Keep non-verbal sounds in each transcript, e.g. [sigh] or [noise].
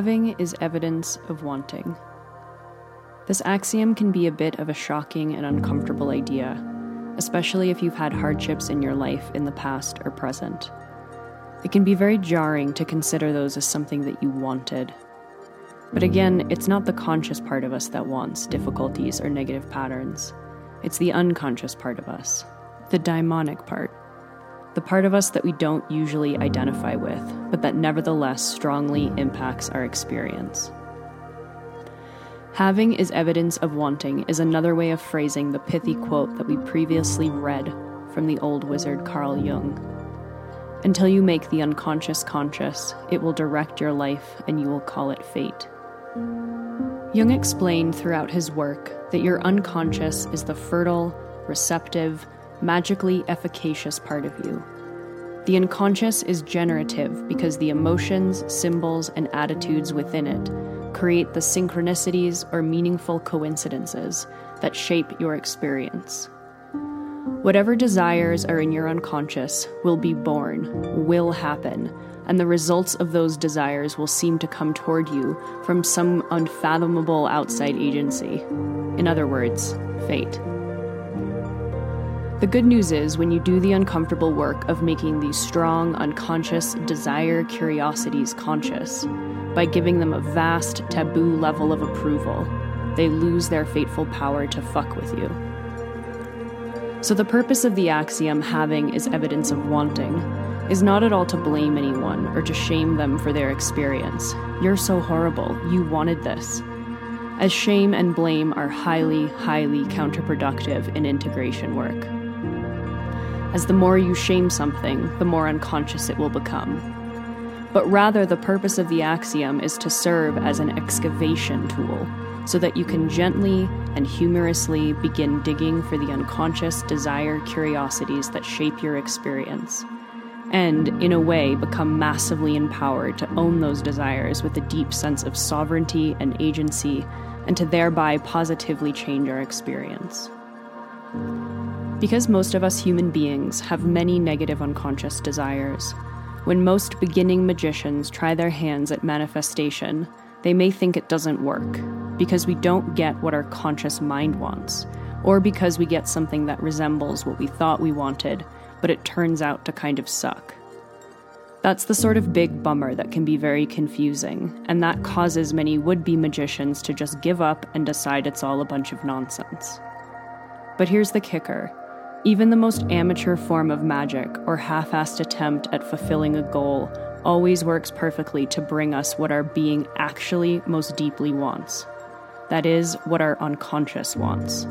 Having is evidence of wanting. This axiom can be a bit of a shocking and uncomfortable idea, especially if you've had hardships in your life in the past or present. It can be very jarring to consider those as something that you wanted. But again, it's not the conscious part of us that wants difficulties or negative patterns. It's the unconscious part of us, the daimonic part the part of us that we don't usually identify with, but that nevertheless strongly impacts our experience. Having is evidence of wanting is another way of phrasing the pithy quote that we previously read from the old wizard Carl Jung. Until you make the unconscious conscious, it will direct your life and you will call it fate. Jung explained throughout his work that your unconscious is the fertile, receptive, magically efficacious part of you. The unconscious is generative because the emotions, symbols, and attitudes within it create the synchronicities or meaningful coincidences that shape your experience. Whatever desires are in your unconscious will be born, will happen, and the results of those desires will seem to come toward you from some unfathomable outside agency. In other words, fate. The good news is, when you do the uncomfortable work of making these strong, unconscious desire curiosities conscious, by giving them a vast, taboo level of approval, they lose their fateful power to fuck with you. So, the purpose of the axiom having is evidence of wanting is not at all to blame anyone or to shame them for their experience. You're so horrible, you wanted this. As shame and blame are highly, highly counterproductive in integration work as the more you shame something, the more unconscious it will become. But rather, the purpose of the axiom is to serve as an excavation tool so that you can gently and humorously begin digging for the unconscious desire curiosities that shape your experience. And, in a way, become massively empowered to own those desires with a deep sense of sovereignty and agency, and to thereby positively change our experience. Because most of us human beings have many negative unconscious desires, when most beginning magicians try their hands at manifestation, they may think it doesn't work because we don't get what our conscious mind wants, or because we get something that resembles what we thought we wanted, but it turns out to kind of suck. That's the sort of big bummer that can be very confusing, and that causes many would be magicians to just give up and decide it's all a bunch of nonsense. But here's the kicker even the most amateur form of magic or half assed attempt at fulfilling a goal always works perfectly to bring us what our being actually most deeply wants. That is, what our unconscious wants.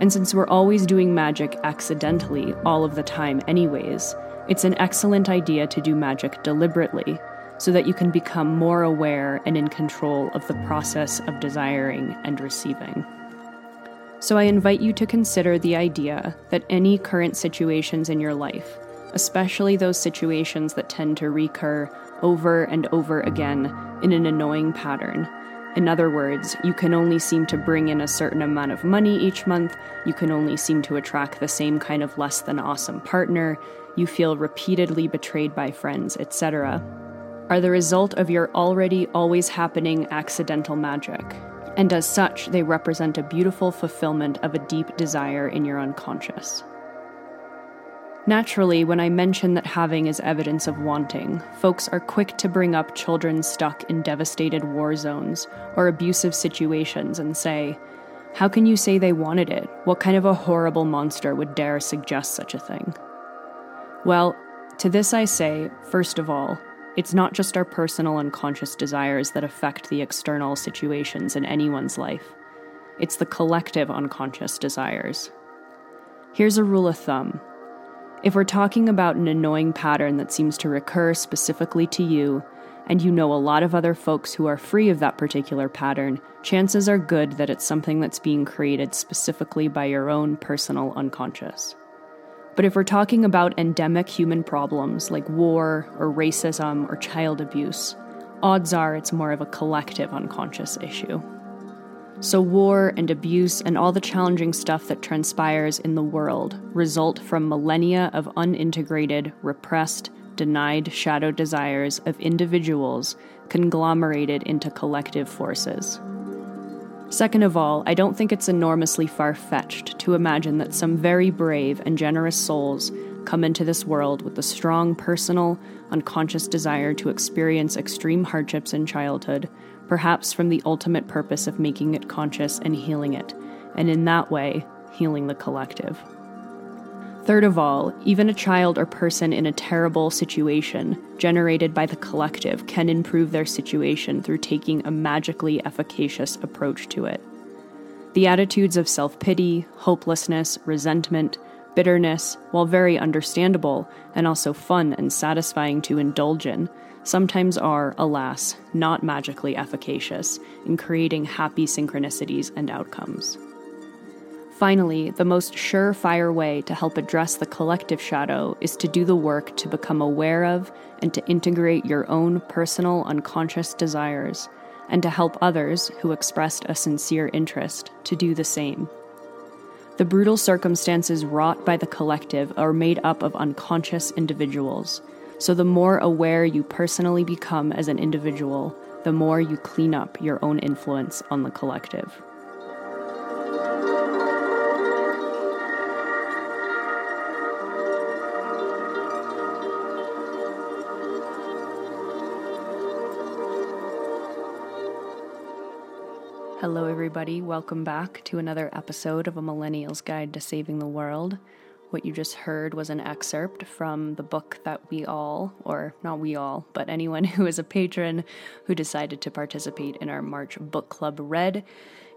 And since we're always doing magic accidentally all of the time, anyways, it's an excellent idea to do magic deliberately so that you can become more aware and in control of the process of desiring and receiving. So I invite you to consider the idea that any current situations in your life, especially those situations that tend to recur over and over again in an annoying pattern. In other words, you can only seem to bring in a certain amount of money each month, you can only seem to attract the same kind of less than awesome partner, you feel repeatedly betrayed by friends, etc., are the result of your already always happening accidental magic. And as such, they represent a beautiful fulfillment of a deep desire in your unconscious. Naturally, when I mention that having is evidence of wanting, folks are quick to bring up children stuck in devastated war zones or abusive situations and say, How can you say they wanted it? What kind of a horrible monster would dare suggest such a thing? Well, to this I say, first of all, it's not just our personal unconscious desires that affect the external situations in anyone's life, it's the collective unconscious desires. Here's a rule of thumb if we're talking about an annoying pattern that seems to recur specifically to you, and you know a lot of other folks who are free of that particular pattern, chances are good that it's something that's being created specifically by your own personal unconscious. But if we're talking about endemic human problems like war or racism or child abuse, odds are it's more of a collective unconscious issue. So, war and abuse and all the challenging stuff that transpires in the world result from millennia of unintegrated, repressed, denied shadow desires of individuals conglomerated into collective forces. Second of all, I don't think it's enormously far fetched to imagine that some very brave and generous souls come into this world with a strong personal, unconscious desire to experience extreme hardships in childhood perhaps from the ultimate purpose of making it conscious and healing it, and in that way, healing the collective. Third of all, even a child or person in a terrible situation generated by the collective can improve their situation through taking a magically efficacious approach to it. The attitudes of self pity, hopelessness, resentment, bitterness, while very understandable and also fun and satisfying to indulge in, sometimes are, alas, not magically efficacious in creating happy synchronicities and outcomes. Finally, the most surefire way to help address the collective shadow is to do the work to become aware of and to integrate your own personal unconscious desires, and to help others who expressed a sincere interest to do the same. The brutal circumstances wrought by the collective are made up of unconscious individuals so, the more aware you personally become as an individual, the more you clean up your own influence on the collective. Hello, everybody. Welcome back to another episode of A Millennial's Guide to Saving the World. What you just heard was an excerpt from the book that we all, or not we all, but anyone [laughs] who is a patron who decided to participate in our March book club read.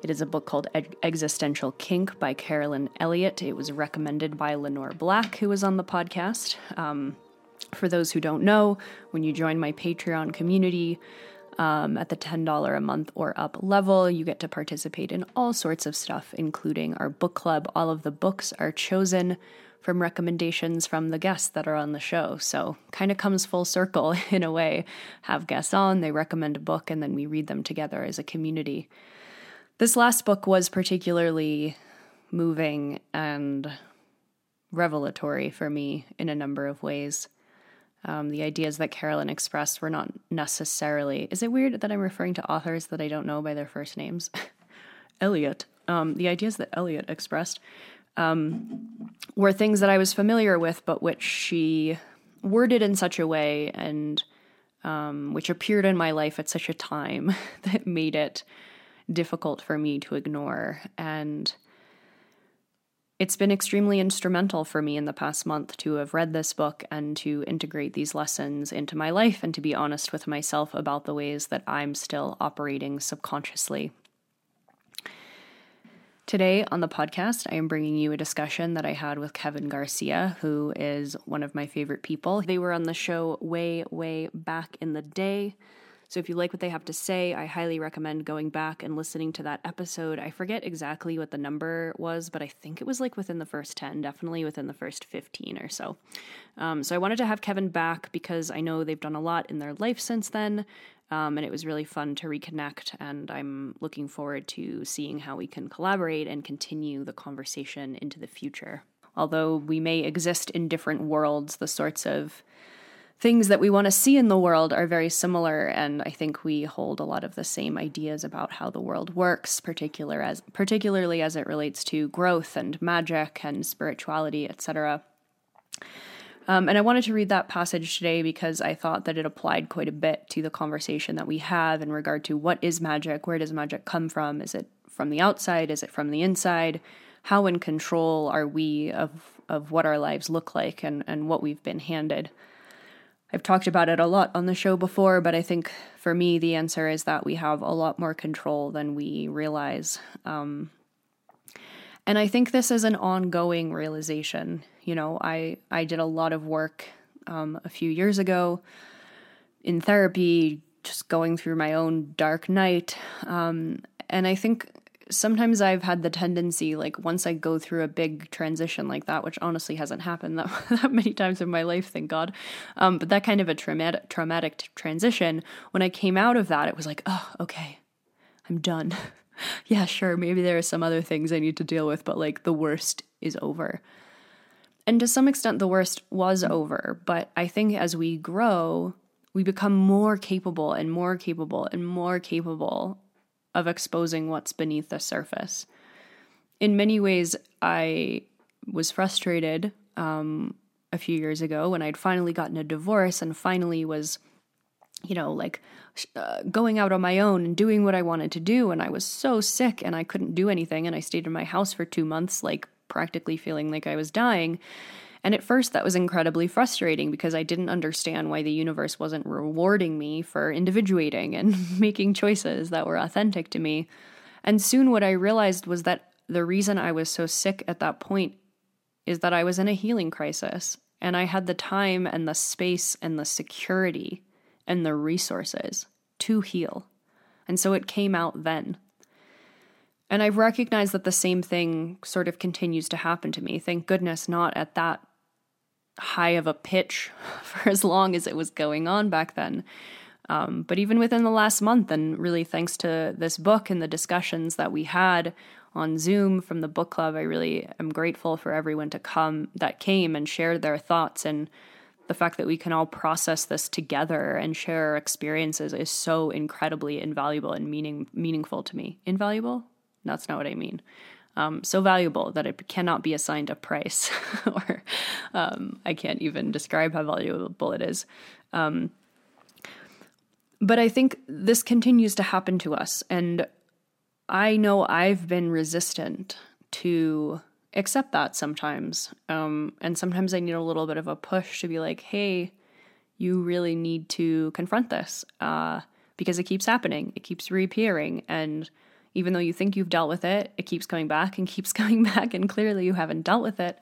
It is a book called Existential Kink by Carolyn Elliott. It was recommended by Lenore Black, who was on the podcast. Um, for those who don't know, when you join my Patreon community, um, at the $10 a month or up level, you get to participate in all sorts of stuff, including our book club. All of the books are chosen from recommendations from the guests that are on the show. So, kind of comes full circle [laughs] in a way. Have guests on, they recommend a book, and then we read them together as a community. This last book was particularly moving and revelatory for me in a number of ways. Um, the ideas that Carolyn expressed were not necessarily. Is it weird that I'm referring to authors that I don't know by their first names? [laughs] Elliott. Um, the ideas that Elliott expressed um, were things that I was familiar with, but which she worded in such a way and um, which appeared in my life at such a time [laughs] that made it difficult for me to ignore. And it's been extremely instrumental for me in the past month to have read this book and to integrate these lessons into my life and to be honest with myself about the ways that I'm still operating subconsciously. Today on the podcast, I am bringing you a discussion that I had with Kevin Garcia, who is one of my favorite people. They were on the show way, way back in the day. So if you like what they have to say, I highly recommend going back and listening to that episode. I forget exactly what the number was, but I think it was like within the first 10, definitely within the first 15 or so. Um, so I wanted to have Kevin back because I know they've done a lot in their life since then. Um, and it was really fun to reconnect. And I'm looking forward to seeing how we can collaborate and continue the conversation into the future. Although we may exist in different worlds, the sorts of things that we want to see in the world are very similar and i think we hold a lot of the same ideas about how the world works particular as particularly as it relates to growth and magic and spirituality etc um, and i wanted to read that passage today because i thought that it applied quite a bit to the conversation that we have in regard to what is magic where does magic come from? Is it from the outside? Is it from the inside? How in control are we of of what our lives look like and, and what we've been handed I've talked about it a lot on the show before, but I think for me, the answer is that we have a lot more control than we realize. Um, and I think this is an ongoing realization. You know, I, I did a lot of work um, a few years ago in therapy, just going through my own dark night. Um, and I think sometimes I've had the tendency, like once I go through a big transition like that, which honestly hasn't happened that, [laughs] that many times in my life, thank God. Um, but that kind of a traumatic traumatic transition, when I came out of that, it was like, oh, okay, I'm done. [laughs] yeah, sure, maybe there are some other things I need to deal with, but like the worst is over. And to some extent, the worst was over. But I think as we grow, we become more capable and more capable and more capable of exposing what's beneath the surface. In many ways, I was frustrated um, a few years ago when I'd finally gotten a divorce and finally was, you know, like uh, going out on my own and doing what I wanted to do. And I was so sick and I couldn't do anything. And I stayed in my house for two months, like practically feeling like I was dying. And at first, that was incredibly frustrating because I didn't understand why the universe wasn't rewarding me for individuating and [laughs] making choices that were authentic to me. And soon, what I realized was that the reason I was so sick at that point is that I was in a healing crisis and I had the time and the space and the security and the resources to heal. And so it came out then. And I've recognized that the same thing sort of continues to happen to me. Thank goodness, not at that high of a pitch [laughs] for as long as it was going on back then. Um, but even within the last month, and really thanks to this book and the discussions that we had on Zoom from the book club, I really am grateful for everyone to come that came and shared their thoughts and the fact that we can all process this together and share our experiences is so incredibly invaluable and meaning meaningful to me. Invaluable? That's not what I mean um, so valuable that it cannot be assigned a price, [laughs] or um, I can't even describe how valuable it is. Um, but I think this continues to happen to us, and I know I've been resistant to accept that sometimes. Um, and sometimes I need a little bit of a push to be like, hey, you really need to confront this uh, because it keeps happening, it keeps reappearing, and even though you think you've dealt with it, it keeps coming back and [laughs] keeps coming back, and clearly you haven't dealt with it.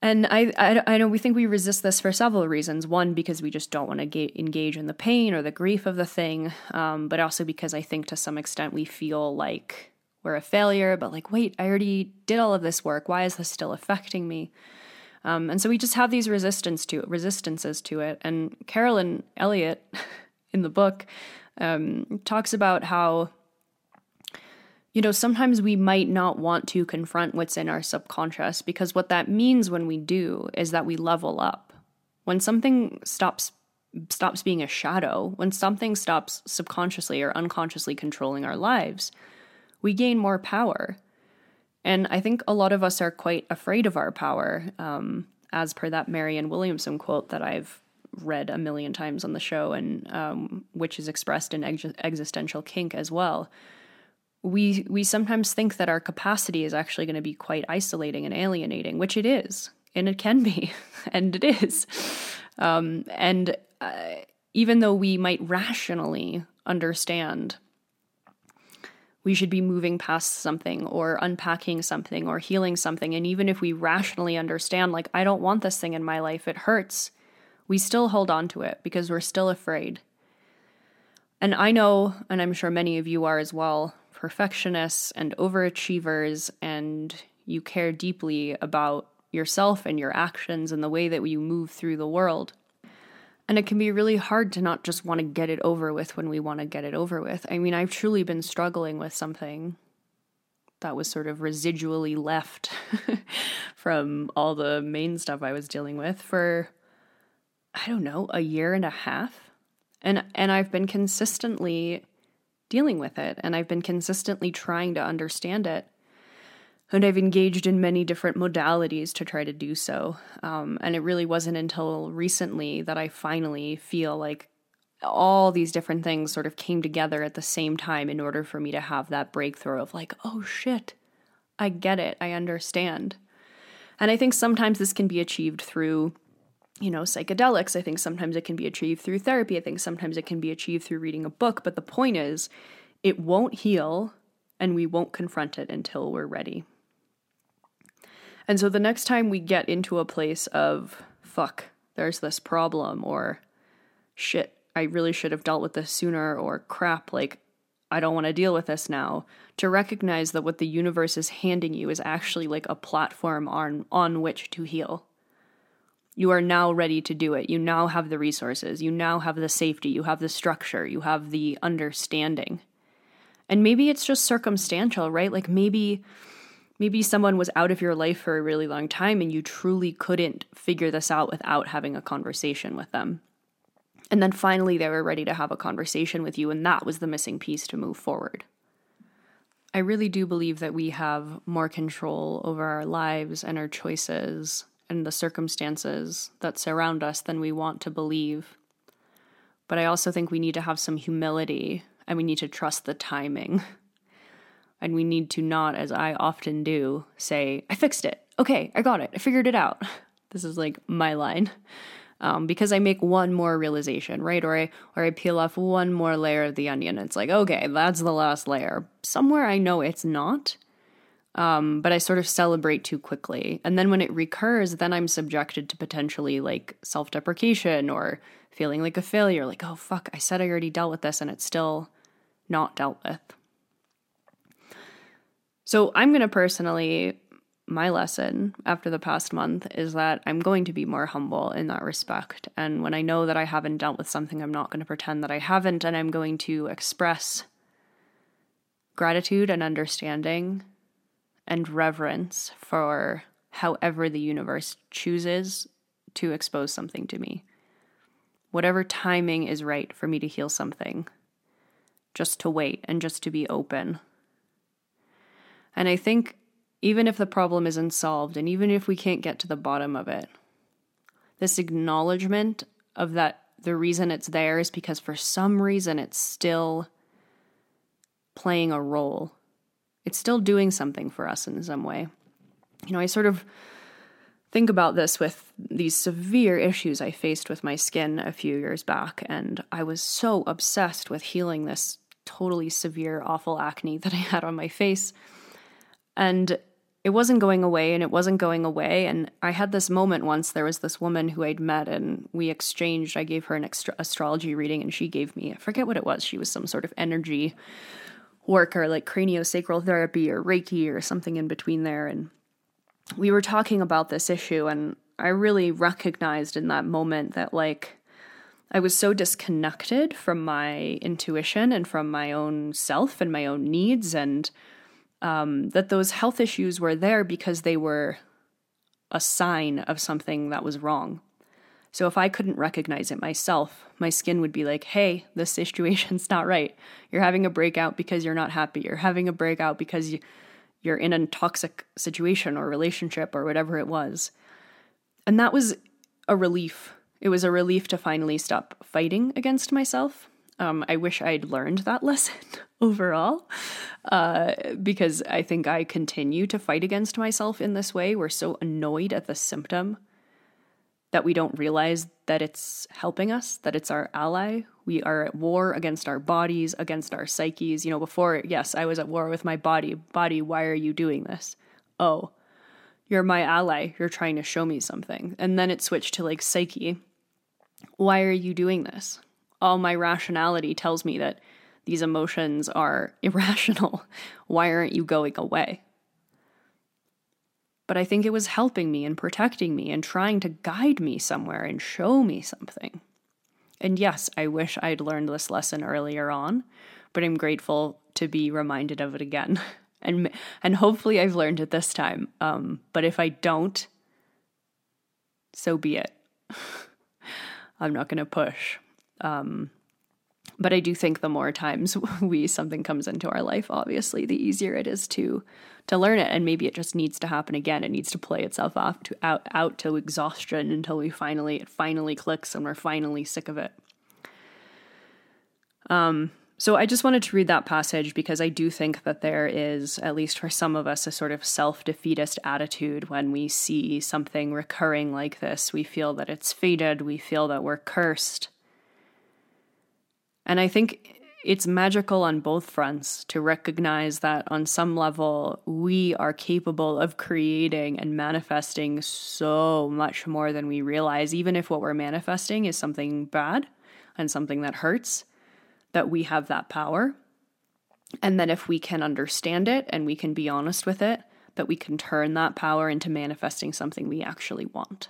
And I, I, I know we think we resist this for several reasons. One, because we just don't want to ga- engage in the pain or the grief of the thing, um, but also because I think to some extent we feel like we're a failure, but like, wait, I already did all of this work. Why is this still affecting me? Um, and so we just have these resistance to it, resistances to it. And Carolyn Elliott [laughs] in the book um, talks about how you know, sometimes we might not want to confront what's in our subconscious because what that means when we do is that we level up. When something stops stops being a shadow, when something stops subconsciously or unconsciously controlling our lives, we gain more power. And I think a lot of us are quite afraid of our power, um, as per that Marianne Williamson quote that I've read a million times on the show, and um, which is expressed in ex- existential kink as well we we sometimes think that our capacity is actually going to be quite isolating and alienating, which it is, and it can be, [laughs] and it is. Um, and uh, even though we might rationally understand we should be moving past something or unpacking something or healing something, and even if we rationally understand, like, I don't want this thing in my life, it hurts, we still hold on to it because we're still afraid. And I know, and I'm sure many of you are as well, perfectionists and overachievers, and you care deeply about yourself and your actions and the way that you move through the world. And it can be really hard to not just want to get it over with when we want to get it over with. I mean, I've truly been struggling with something that was sort of residually left [laughs] from all the main stuff I was dealing with for I don't know, a year and a half. And and I've been consistently dealing with it and I've been consistently trying to understand it. And I've engaged in many different modalities to try to do so. Um, and it really wasn't until recently that I finally feel like all these different things sort of came together at the same time in order for me to have that breakthrough of like, oh shit, I get it, I understand. And I think sometimes this can be achieved through, you know, psychedelics. I think sometimes it can be achieved through therapy. I think sometimes it can be achieved through reading a book. But the point is, it won't heal and we won't confront it until we're ready. And so the next time we get into a place of, fuck, there's this problem, or shit, I really should have dealt with this sooner, or crap, like, I don't want to deal with this now, to recognize that what the universe is handing you is actually like a platform on, on which to heal. You are now ready to do it. You now have the resources. You now have the safety. You have the structure. You have the understanding. And maybe it's just circumstantial, right? Like maybe maybe someone was out of your life for a really long time and you truly couldn't figure this out without having a conversation with them. And then finally, they were ready to have a conversation with you, and that was the missing piece to move forward. I really do believe that we have more control over our lives and our choices and the circumstances that surround us than we want to believe. But I also think we need to have some humility and we need to trust the timing. [laughs] And we need to not, as I often do, say, I fixed it. Okay, I got it. I figured it out. [laughs] This is like my line um, because I make one more realization, right? Or I or I peel off one more layer of the onion. It's like, okay, that's the last layer. Somewhere I know it's not, um, but I sort of celebrate too quickly, and then when it recurs, then I'm subjected to potentially like self deprecation or feeling like a failure. Like, oh fuck, I said I already dealt with this, and it's still not dealt with. So I'm going to personally my lesson after the past month is that I'm going to be more humble in that respect. And when I know that I haven't dealt with something, I'm not going to pretend that I haven't, and I'm going to express gratitude and understanding and reverence for however the universe chooses to expose something to me. Whatever timing is right for me to heal something, just to wait and just to be open. And I think even if the problem isn't solved and even if we can't get to the bottom of it. This acknowledgement of that the reason it's there is because for some reason it's still playing a role. It's still doing something for us in some way. You know, I sort of think about this with these severe issues I faced with my skin a few years back, and I was so obsessed with healing this totally severe, awful acne that I had on my face. And it wasn't going away and it wasn't going away. And I had this moment once. There was this woman who I'd met and we exchanged. I gave her an astrology reading and she gave me, I forget what it was. She was some sort of energy worker, like craniosacral therapy or Reiki or something in between there. And we were talking about this issue. And I really recognized in that moment that, like, I was so disconnected from my intuition and from my own self and my own needs and um, that those health issues were there because they were a sign of something that was wrong. So if I couldn't recognize it myself, my skin would be like, hey, this situation's [laughs] not right. You're having a breakout because you're not happy. You're having a breakout because you, you're in a toxic situation or relationship or whatever it was. And that was a relief. It was a relief to finally stop fighting against myself um, I wish I'd learned that [laughs] lesson overall, uh, because I think I continue to fight against myself in this way. We're so annoyed at the symptom that we don't realize that it's helping us, that it's our ally. We are at war against our bodies, against our psyches. You know, before, yes, I was at war with my body. Body, why are you doing this? Oh, you're my ally. You're trying to show me something. And then it switched to like psyche. Why are you doing this? all my rationality tells me that these emotions are [laughs] irrational. Why aren't you going away? But I think it was helping me and protecting me and trying to guide me somewhere and show me something. And yes, I wish I'd learned this lesson earlier on, but I'm grateful to be reminded of it again. [laughs] And and hopefully I've learned it this time. Um, but if I don't, so be it. [laughs] I'm not going to push. Um, but I do think the more times [laughs] we something comes into our life, obviously, the easier it is to to learn it. And maybe it just needs to happen again. It needs to play itself off to out out to exhaustion until we finally it finally clicks and we're finally sick of it. Um, so I just wanted to read that passage because I do think that there is, at least for some of us, a sort of self defeatist attitude when we see something recurring like this. We feel that it's fated, we feel that we're cursed. And I think it's magical on both fronts to recognize that on some level we are capable of creating and manifesting so much more than we realize, even if what we're manifesting is something bad and something that hurts that we have that power. And then if we can understand it and we can be honest with it, that we can turn that power into manifesting something we actually want.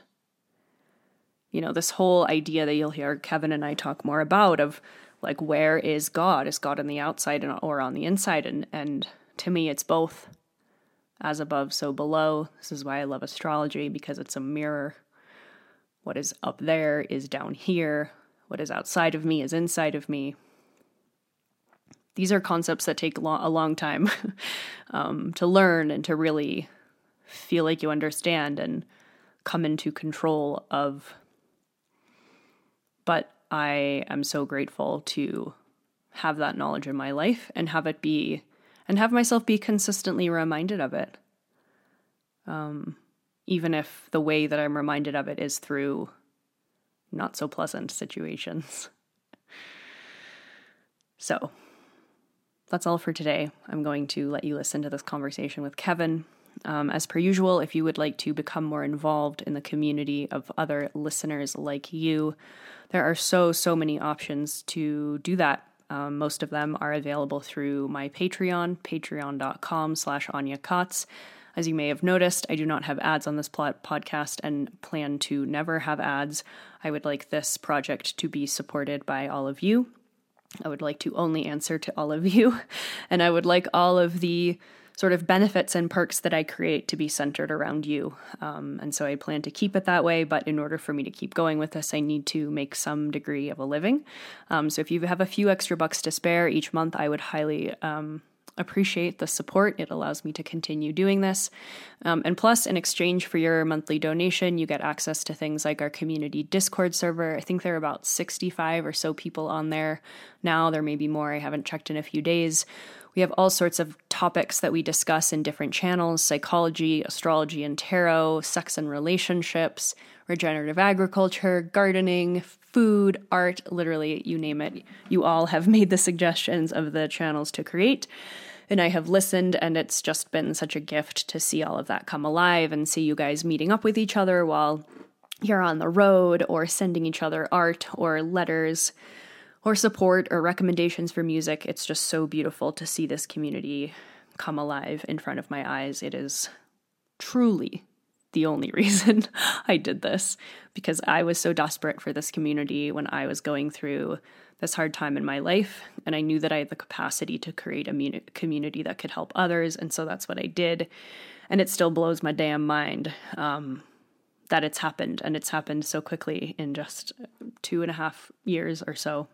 You know, this whole idea that you'll hear Kevin and I talk more about of like where is God? Is God on the outside or on the inside? And and to me it's both. As above, so below. This is why I love astrology because it's a mirror. What is up there is down here. What is outside of me is inside of me these are concepts that take lo- a long time [laughs] um, to learn and to really feel like you understand and come into control of. But I am so grateful to have that knowledge in my life and have it be, and have myself be consistently reminded of it. Um, even if the way that I'm reminded of it is through not so pleasant situations. [laughs] So, that's all for today. I'm going to let you listen to this conversation with Kevin. Um, as per usual, if you would like to become more involved in the community of other listeners like you, there are so, so many options to do that. Um, most of them are available through my Patreon, patreon.com slash Anya Kaats. As you may have noticed, I do not have ads on this plot podcast and plan to never have ads. I would like this project to be supported by all of you. I would like to only answer to all of you, [laughs] and I would like all of the sort of benefits and perks that I create to be centered around you. Um, and so I plan to keep it that way, but in order for me to keep going with this, I need to make some degree of a living. Um, so if you have a few extra bucks to spare each month, I would highly um, appreciate the support. It allows me to continue doing this. Um, and plus, in exchange for your monthly donation, you get access to things like our community Discord server. I think there are about 65 or so people on there now. There may be more. I haven't checked in a few days. We have all sorts of topics that we discuss in different channels psychology, astrology and tarot, sex and relationships, regenerative agriculture, gardening, food, art, literally, you name it. You all have [laughs] made the suggestions of the channels to create and I have listened, and it's just been such a gift to see all of that come alive and see you guys meeting up with each other while you're on the road or sending each other art or letters or support or recommendations for music. It's just so beautiful to see this community come alive in front of my eyes. It is truly the only [laughs] reason I did this because I was so desperate for this community when I was going through this hard time in my life. And I knew that I had the capacity to create a community that could help others. And so that's what I did. And it still blows my damn mind um, that it's happened. And it's happened so quickly in just two and a half years or so.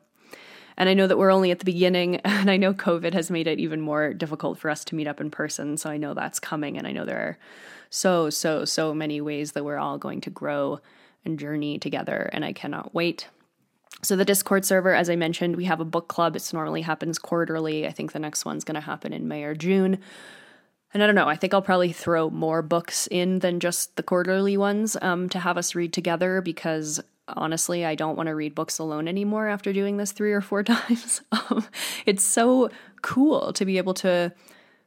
And I know that we're only at the beginning, [laughs] and I know COVID has made it even more difficult for us to meet up in person. So I know that's coming, and I know there are so, so, so many ways that we're all going to grow and journey together, and I cannot wait. So, the Discord server, as I mentioned, we have a book club. It normally happens quarterly. I think the next one's going to happen in May or June. And I don't know, I think I'll probably throw more books in than just the quarterly ones um, to have us read together because honestly, I don't want to read books alone anymore after doing this three or four [laughs] times. um, it's so cool to be able to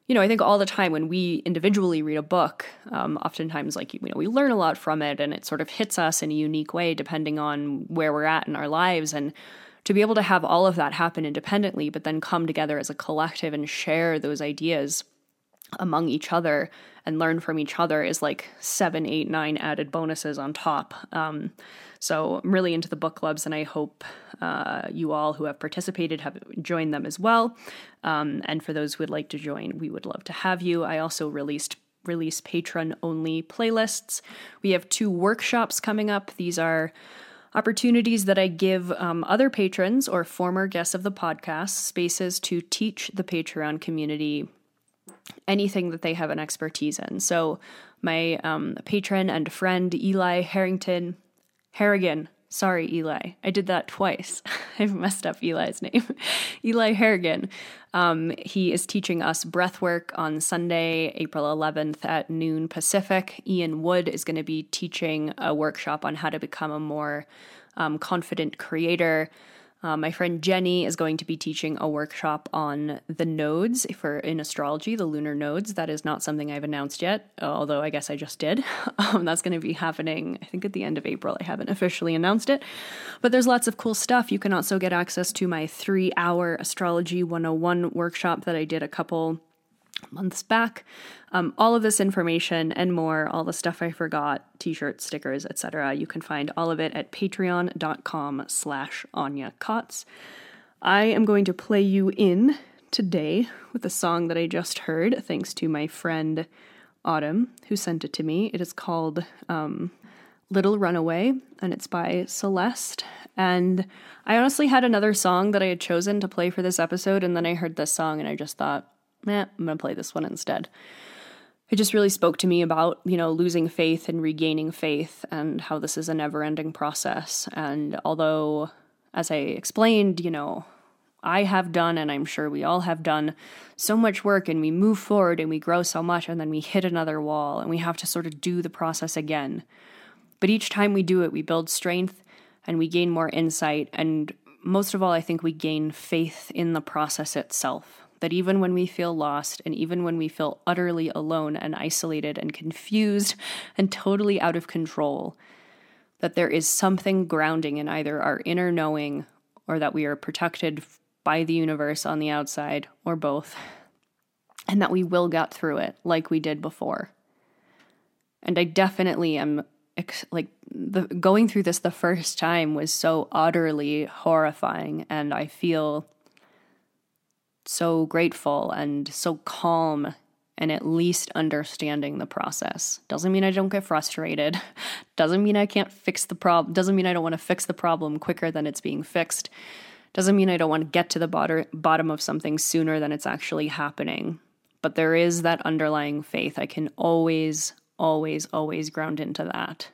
you know, I think all the time when we individually read a book, um, oftentimes like you know we learn a lot from it, and it sort of hits us in a unique way depending on where we're at in our lives. And to be able to have all of that happen independently, but then come together as a collective and share those ideas among each other and learn from each other is like seven, eight, nine added bonuses on top. Um, so I'm really into the book clubs, and I hope uh, you all who have participated have joined them as well. Um, and for those who would like to join, we would love to have you. I also released release patron only playlists. We have two workshops coming up. These are opportunities that I give um, other patrons or former guests of the podcast spaces to teach the Patreon community anything that they have an expertise in. So, my um, patron and friend Eli Harrington, Harrigan, sorry, Eli, I did that twice. [laughs] I've messed up Eli's name. [laughs] Eli Harrigan. Um, he is teaching us breathwork on Sunday, April 11th at noon Pacific. Ian Wood is going to be teaching a workshop on how to become a more um, confident creator. Uh, my friend Jenny is going to be teaching a workshop on the nodes for in astrology, the lunar nodes. That is not something I've announced yet, although I guess I just did. [laughs] Um, that's going to be happening, I think, at the end of April. I haven't officially announced it, but there's lots of cool stuff. You can also get access to my three-hour astrology 101 workshop that I did a couple months back. Um, all of this information and more, all the stuff I forgot, t-shirts, stickers, etc. You can find all of it at patreon.com slash Anya Kaats. I am going to play you in today with a song that I just heard, thanks to my friend Autumn, who sent it to me. It is called um, Little Runaway, and it's by Celeste. And I honestly had another song that I had chosen to play for this episode, and then I heard this song and I just thought, eh, I'm going to play this one instead. It just really spoke to me about, you know, losing faith and regaining faith and how this is a never ending process. And although, as I explained, you know, I have done, and I'm sure we all have done, so much work and we move forward and we grow so much and then we hit another wall and we have to sort of do the process again. But each time we do it, we build strength and we gain more insight. And most of all, I think we gain faith in the process itself that even when we feel lost and even when we feel utterly alone and isolated and confused and totally out of control, that there is something grounding in either our inner knowing or that we are protected by the universe on the outside or both, and that we will get through it like we did before. And I definitely am like the going through this the first time was so utterly horrifying and I feel so grateful and so calm and at least understanding the process. Doesn't mean I don't get frustrated. [laughs] Doesn't mean I can't fix the problem. Doesn't mean I don't want to fix the problem quicker than it's being fixed. Doesn't mean I don't want to get to the bottom of something sooner than it's actually happening. But there is that underlying faith. I can always, always, always ground into that.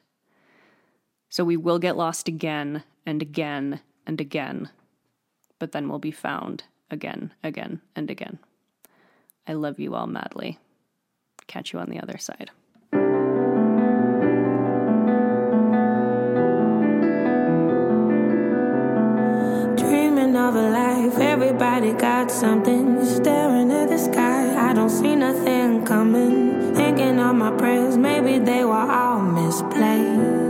So we will get lost again and again and again, but then we'll be found again, again, and again. I love you all madly. Catch you on the other side. Dreaming of a life, everybody got something. Staring at the sky, I don't see nothing coming. Thinking of my prayers, maybe they were all misplaced.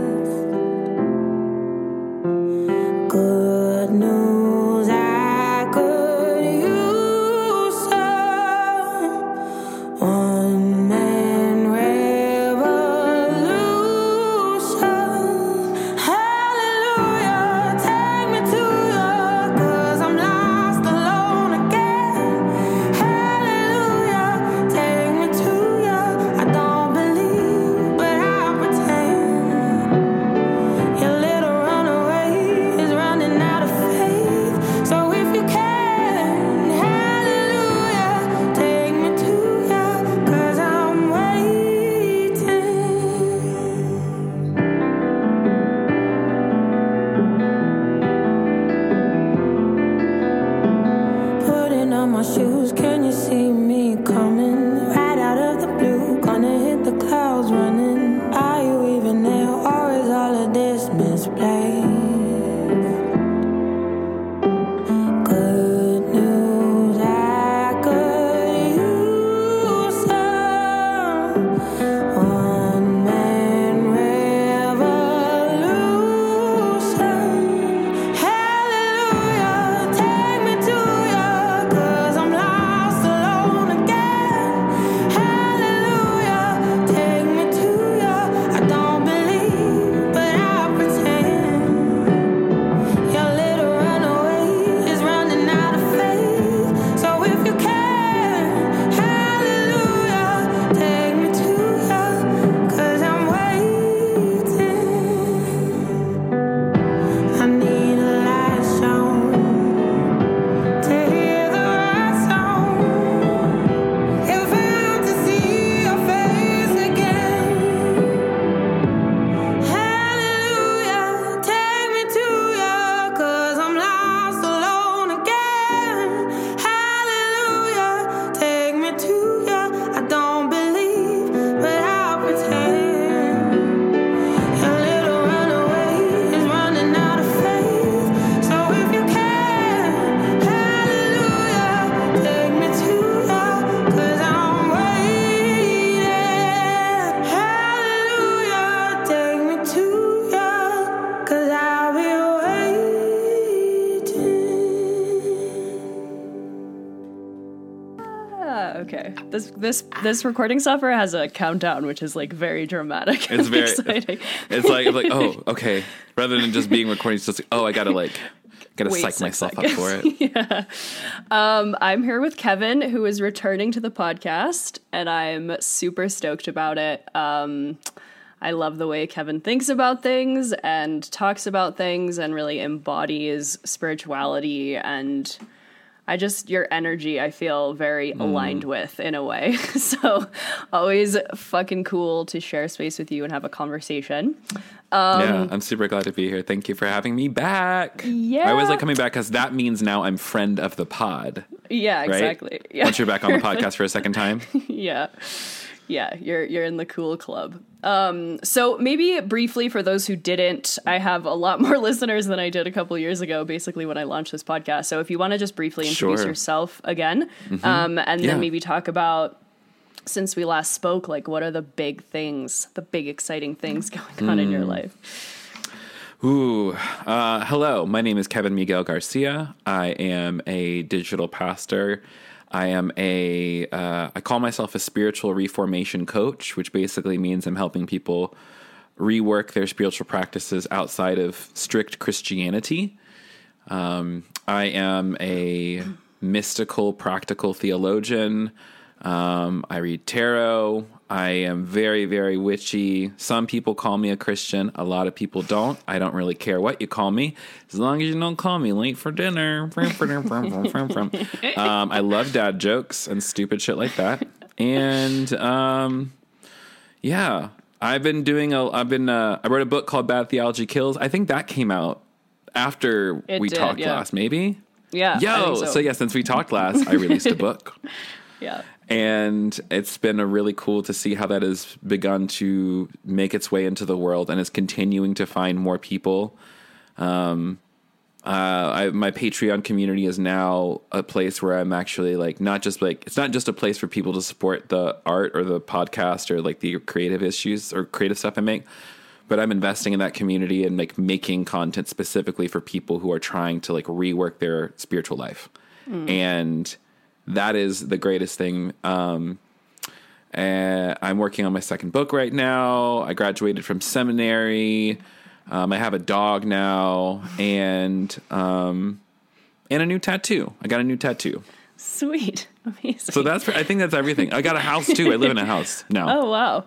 This recording software has a countdown, which is like very dramatic. It's very exciting. It's like like oh okay, rather than just being recording, it's just like oh I gotta like gotta Wait psych myself seconds. up for it. [laughs] yeah. Um, I'm here with Kevin, who is returning to the podcast, and I'm super stoked about it. Um, I love the way Kevin thinks about things and talks about things and really embodies spirituality and I just your energy I feel very mm. aligned with in a way. [laughs] so always fucking cool to share space with you and have a conversation. Um, yeah, I'm super glad to be here. Thank you for having me back. Yeah. I always like coming back because that means now I'm friend of the pod. Yeah, Right? exactly. Yeah. Once you're back on the [laughs] podcast for a second time. [laughs] yeah yeah you're you're in the cool club um so maybe briefly for those who didn't i have a lot [laughs] more listeners than i did a couple years ago basically when i launched this podcast so if you want to just briefly introduce Sure. yourself again um and Yeah. then maybe talk about since we last spoke like what are the big things the big exciting things [laughs] going on in your life Ooh, uh, hello. My name is Kevin Miguel Garcia. I am a digital pastor. I am a. Uh, I call myself a spiritual reformation coach, which basically means I'm helping people rework their spiritual practices outside of strict Christianity. Um, I am a mystical, practical theologian. Um, I read tarot. I am very, very witchy. Some people call me a Christian. A lot of people don't. I don't really care what you call me, as long as you don't call me late for dinner. [laughs] um, I love dad jokes and stupid shit like that. And um, yeah, I've been doing a. I've been. Uh, I wrote a book called Bad Theology Kills. I think that came out after It we did, talked yeah. last. Maybe. yeah Yo, think so. yeah, since we talked last, I released a book, [laughs] yeah and it's been a really cool to see how that has begun to make its way into the world and is continuing to find more people. Um, uh, I, my Patreon community is now a place where I'm actually like not just like it's not just a place for people to support the art or the podcast or like the creative issues or creative stuff I make, but I'm investing in that community and like making content specifically for people who are trying to like rework their spiritual life, and that is the greatest thing. Um, and I'm working on my second book right now. I graduated from seminary. Um, I have a dog now, and um, and a new tattoo. I got a new tattoo. sweet amazing So that's I think that's everything. I got a house too. I live in a house now. oh wow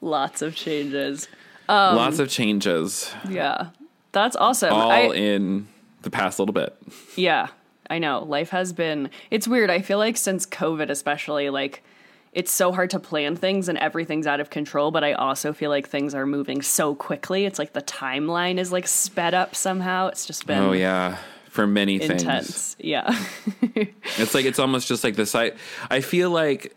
lots of changes Lots of changes, yeah that's awesome all I, in the past little bit. Yeah, I know. Life has been. It's weird. I feel like since COVID, especially, like, it's so hard to plan things and everything's out of control, but I also feel like things are moving so quickly. It's like the timeline is like sped up somehow. It's just been Oh yeah, for many things. intense. Yeah. [laughs] It's like it's almost just like the site. I feel like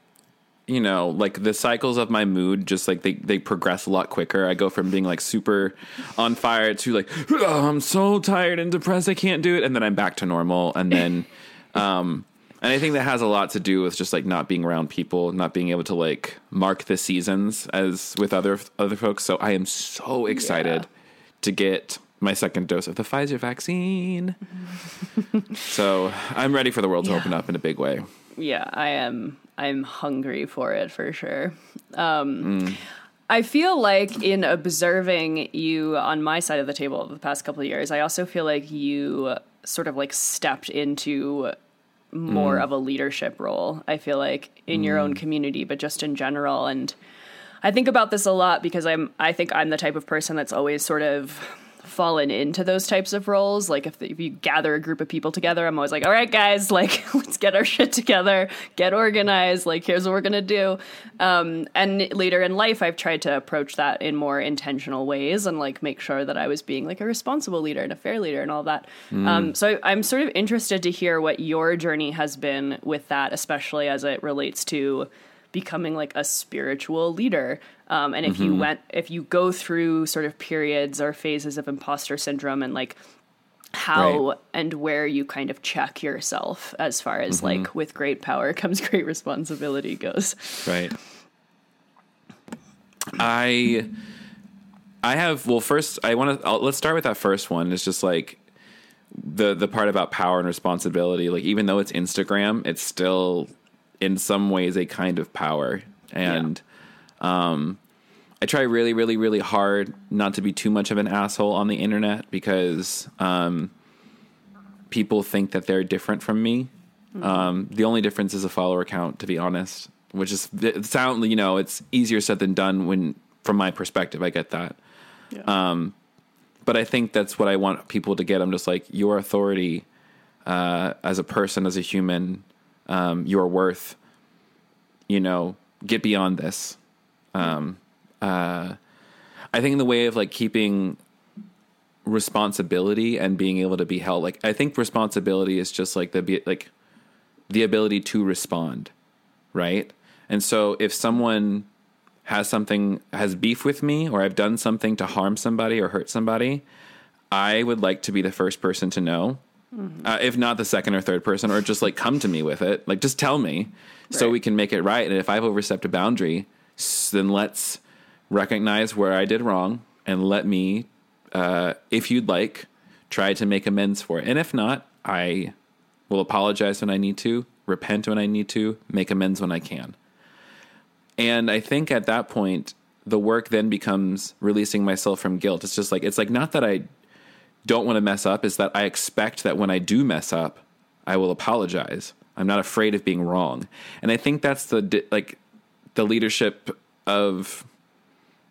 you know, like the cycles of my mood just like they they progress a lot quicker. I go from being like super on fire to like "Oh, I'm so tired and depressed I can't do it and then I'm back to normal and then [laughs] um and I think that has a lot to do with just like not being around people, not being able to like mark the seasons as with other other folks. So I am so excited Yeah. to get my second dose of the Pfizer vaccine. [laughs] so I'm ready for the world to Yeah. open up in a big way. yeah, I am. I'm hungry for it for sure. Um, mm. I feel like in observing you on my side of the table the past couple of years, I also feel like you sort of like stepped into more mm. of a leadership role. I feel like in your own mm. community, but just in general. And I think about this a lot because I'm. I think I'm the type of person that's always sort of fallen into those types of roles. Like if, if you gather a group of people together, I'm always like, all right, guys, [laughs] like let's get our shit together, get organized. Like here's what we're gonna do. Um, and later in life, I've tried to approach that in more intentional ways and like make sure that I was being like a responsible leader and a fair leader and all that. Um, so I, I'm sort of interested to hear what your journey has been with that, especially as it relates to becoming like a spiritual leader. Um, and if you went, if you go through sort of periods or phases of imposter syndrome and like how Right. and where you kind of check yourself as far as like with great power [laughs] comes great responsibility goes. Right. I I have well first I want to let's start with that first one. It's just like the the part about power and responsibility like even though it's Instagram, it's still in some ways a kind of power. And um, I try really, really, really hard not to be too much of an asshole on the internet because um, people think that they're different from me. Um, the only difference is a follower count, to be honest. Which is sound you know it's easier said than done when from my perspective I get that. Um, but I think that's what I want people to get. I'm just like your authority uh, as a person, as a human, um, your worth. You know, get beyond this. Um, uh, I think in the way of like keeping responsibility and being able to be held, like I think responsibility is just like the like the ability to respond, right? And so if someone has something has beef with me or I've done something to harm somebody or hurt somebody, I would like to be the first person to know. Uh, if not the second or third person, or just like come to me with it, like just tell me so we can make it right. And if I've overstepped a boundary, then let's recognize where I did wrong and let me, uh, if you'd like, try to make amends for it. And if not, I will apologize when I need to, repent when I need to, make amends when I can. And I think at that point, the work then becomes releasing myself from guilt. It's just like, it's like not that I don't want to mess up, is that I expect that when I do mess up, I will apologize. I'm not afraid of being wrong. And I think that's the, like, the leadership of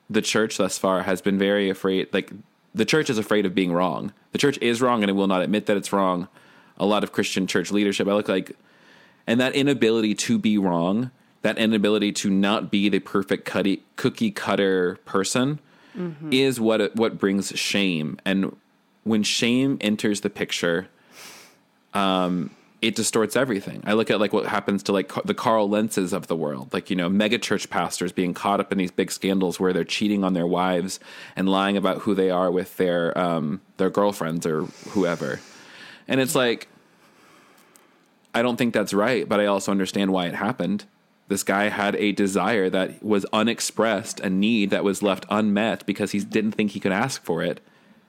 the church thus far has been very afraid. Like, the church is afraid of being wrong. The church is wrong and it will not admit that it's wrong. A lot of Christian church leadership, I look like, and that inability to be wrong, that inability to not be the perfect cutty, cookie cutter person, mm-hmm. is what what brings shame. And when shame enters the picture, um, it distorts everything. I look at like what happens to like the Carl Lentzes of the world, like you know, mega church pastors being caught up in these big scandals where they're cheating on their wives and lying about who they are with their um, their girlfriends or whoever. And it's like, I don't think that's right, but I also understand why it happened. This guy had a desire that was unexpressed, a need that was left unmet because he didn't think he could ask for it.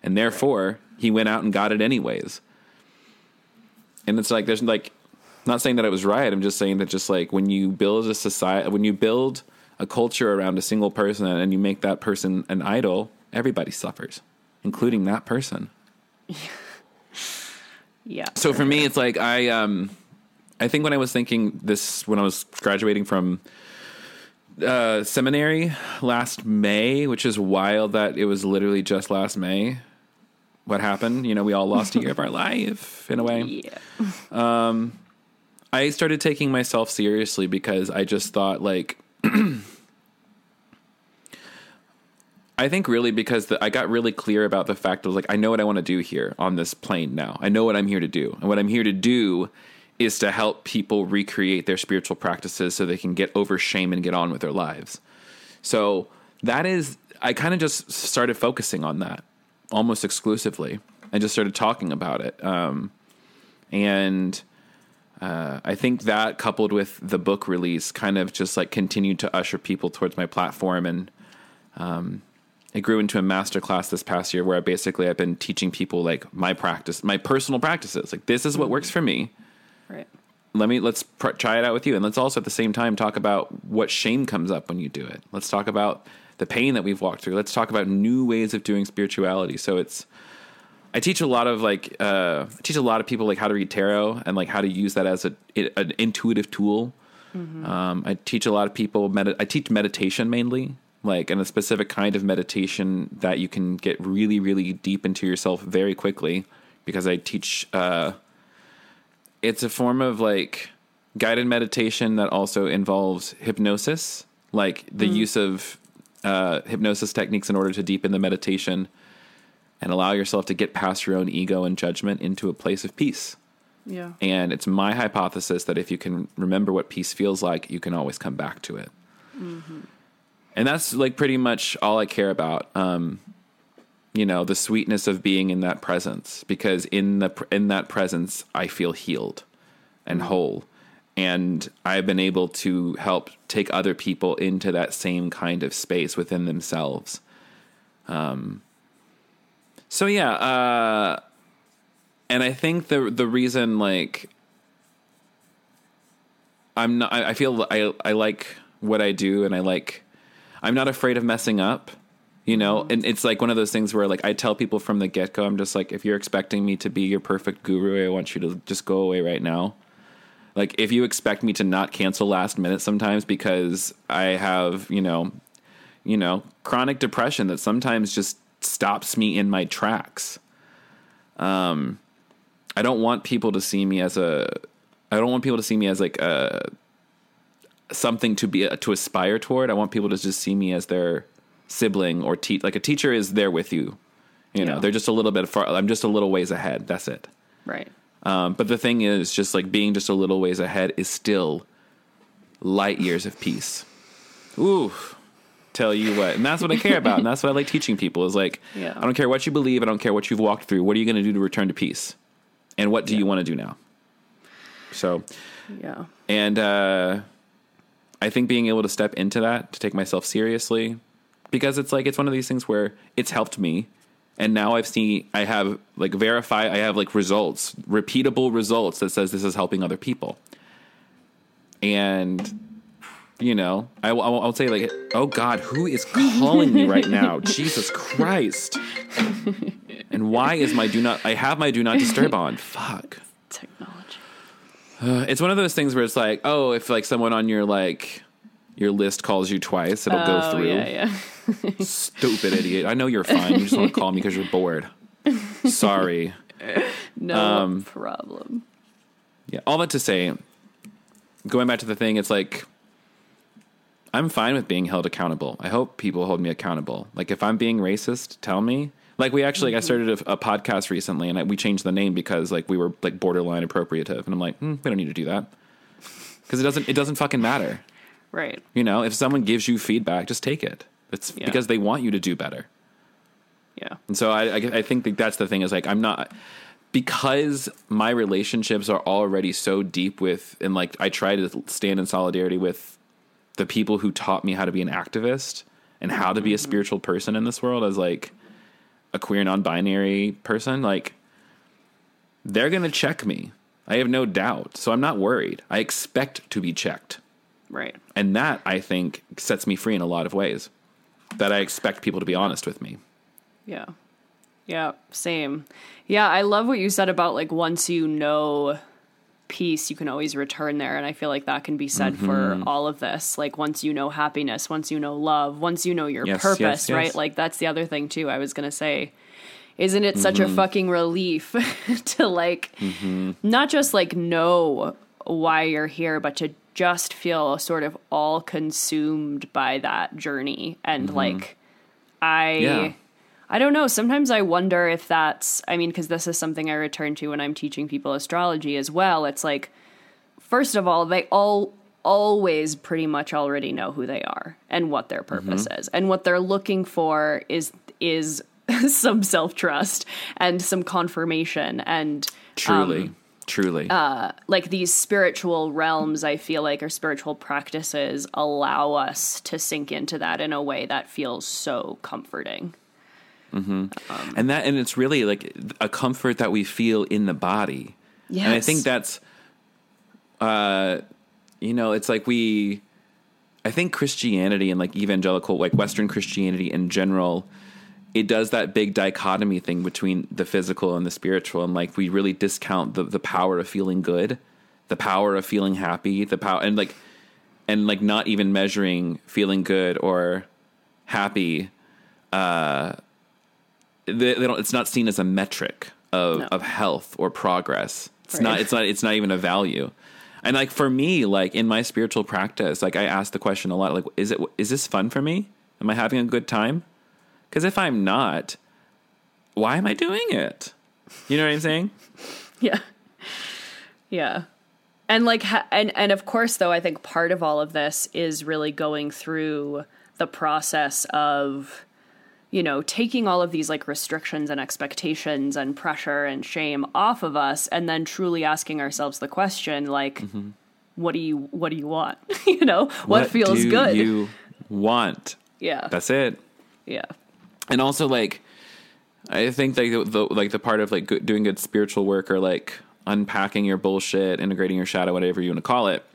And therefore, he went out and got it anyways. And it's like, there's like, not saying that it was right. I'm just saying that just like when you build a society, when you build a culture around a single person and you make that person an idol, everybody suffers, including that person. [laughs] Yeah. So for me, it's like I um, I think when I was thinking this when I was graduating from uh, seminary last May, which is wild that it was literally just last May. What happened? You know, we all lost a year of our life in a way. [laughs] Yeah. Um, I started taking myself seriously because I just thought like [clears throat] I think really because the, I got really clear about the fact of like I know what I want to do here on this plane now. I know what I'm here to do. And what I'm here to do is to help people recreate their spiritual practices so they can get over shame and get on with their lives. So that is I kind of just started focusing on that almost exclusively. I just started talking about it. Um, and uh, I think that coupled with the book release kind of just like continued to usher people towards my platform and um, it grew into a master class this past year where I basically I've been teaching people like my practice, my personal practices. Like this is what works for me. Right. Let me let's pr- try it out with you, and let's also at the same time talk about what shame comes up when you do it. Let's talk about the pain that we've walked through. Let's talk about new ways of doing spirituality. So it's I teach a lot of like uh, I teach a lot of people like how to read tarot and like how to use that as a an intuitive tool. Um, I teach a lot of people. Med- I teach meditation mainly, like in a specific kind of meditation that you can get really, really deep into yourself very quickly. Because I teach, uh, it's a form of like guided meditation that also involves hypnosis, like the use of uh, hypnosis techniques in order to deepen the meditation and allow yourself to get past your own ego and judgment into a place of peace. Yeah. And it's my hypothesis that if you can remember what peace feels like, you can always come back to it. And that's like pretty much all I care about. Um, you know, the sweetness of being in that presence, because in the in that presence, I feel healed and whole, and I've been able to help take other people into that same kind of space within themselves. Um, so yeah, uh, and I think the the reason like I'm not. I I feel I I like what I do, and I like. I'm not afraid of messing up, you know. And it's like one of those things where like I tell people from the get go, I'm just like, if you're expecting me to be your perfect guru, I want you to just go away right now. Like if you expect me to not cancel last minute sometimes because I have you know, you know, chronic depression that sometimes just stops me in my tracks. Um, I don't want people to see me as a. I don't want people to see me as like a something to be to aspire toward. I want people to just see me as their sibling or te- like a teacher is there with you. You know, Yeah. they're just a little bit far. I'm just a little ways ahead. That's it. Right. Um, but the thing is, just like being just a little ways ahead is still light years of peace. Ooh, tell you what, and that's what I care about, and that's what I like teaching people. Is like, Yeah. I don't care what you believe, I don't care what you've walked through. What are you going to do to return to peace? And what do you want to do now? So, Yeah. and uh, I think being able to step into that, to take myself seriously, because it's like it's one of these things where it's helped me, and now I've seen I have like verify I have like results, repeatable results that says this is helping other people, and you know I, I I'll say like oh God, who is calling me right now? [laughs] Jesus Christ! And why is my do not? I have my do not disturb on. Fuck. Technology. Uh, it's one of those things where it's like, oh, if like someone on your like your list calls you twice, it'll go Oh, through. yeah, yeah. [laughs] Stupid idiot. I know you're fine. You just want to call me because you're bored. Sorry. [laughs] No Um, problem. Yeah. All that to say, going back to the thing, it's like I'm fine with being held accountable. I hope people hold me accountable. Like if I'm being racist, tell me. Like we actually, I started a, a podcast recently, and I, we changed the name because like we were like borderline appropriative, and I'm like, hmm, we don't need to do that because it doesn't. It doesn't fucking matter. Right. You know, if someone gives you feedback, just take it. It's Yeah. because they want you to do better. Yeah. And so I, I, I think that that's the thing is like I'm not because my relationships are already so deep with and like I try to stand in solidarity with the people who taught me how to be an activist and how to be a mm-hmm. spiritual person in this world as like a queer non-binary person like they're going to check me. I have no doubt. So I'm not worried. I expect to be checked. Right. And that I think sets me free in a lot of ways. That I expect people to be honest with me. Yeah. Yeah, same. Yeah, I love what you said about like once you know peace, you can always return there. And I feel like that can be said for Mm-hmm. all of this. Like once you know happiness, once you know love, once you know your Yes, purpose, yes, yes. right? Like that's the other thing too. I was going to say, isn't it such Mm-hmm. a fucking relief [laughs] to like not just like know why you're here, but to just feel sort of all consumed by that journey and like I Mm-hmm. Yeah. I don't know. Sometimes I wonder if that's, I mean, because this is something I return to when I'm teaching people astrology as well. It's like, first of all, they all always pretty much already know who they are and what their purpose is. And what they're looking for is, is [laughs] some self trust and some confirmation and Truly. Truly. Uh, like these spiritual realms i feel like or spiritual practices allow us to sink into that in a way that feels so comforting mm-hmm. um, and that and it's really like a comfort that we feel in the body Yes. and i think that's uh you know it's like we i think christianity and like evangelical like western christianity in general it does that big dichotomy thing between the physical and the spiritual and like we really discount the the power of feeling good the power of feeling happy the power and like and like not even measuring feeling good or happy uh, they, they don't it's not seen as a metric of No. of health or progress it's Right. not it's not it's not even a value and like for me like in my spiritual practice like i ask the question a lot like is it is this fun for me am i having a good time because if i'm not why am i doing it you know what i'm saying [laughs] Yeah. Yeah. And like ha- and and of course though I think part of all of this is really going through the process of you know taking all of these like restrictions and expectations and pressure and shame off of us and then truly asking ourselves the question like Mm-hmm. what do you what do you want? [laughs] you know, what, feels do good? you want yeah. that's it yeah. And also like i think like the, the like the part of like doing good spiritual work or like unpacking your bullshit integrating your shadow whatever you want to call it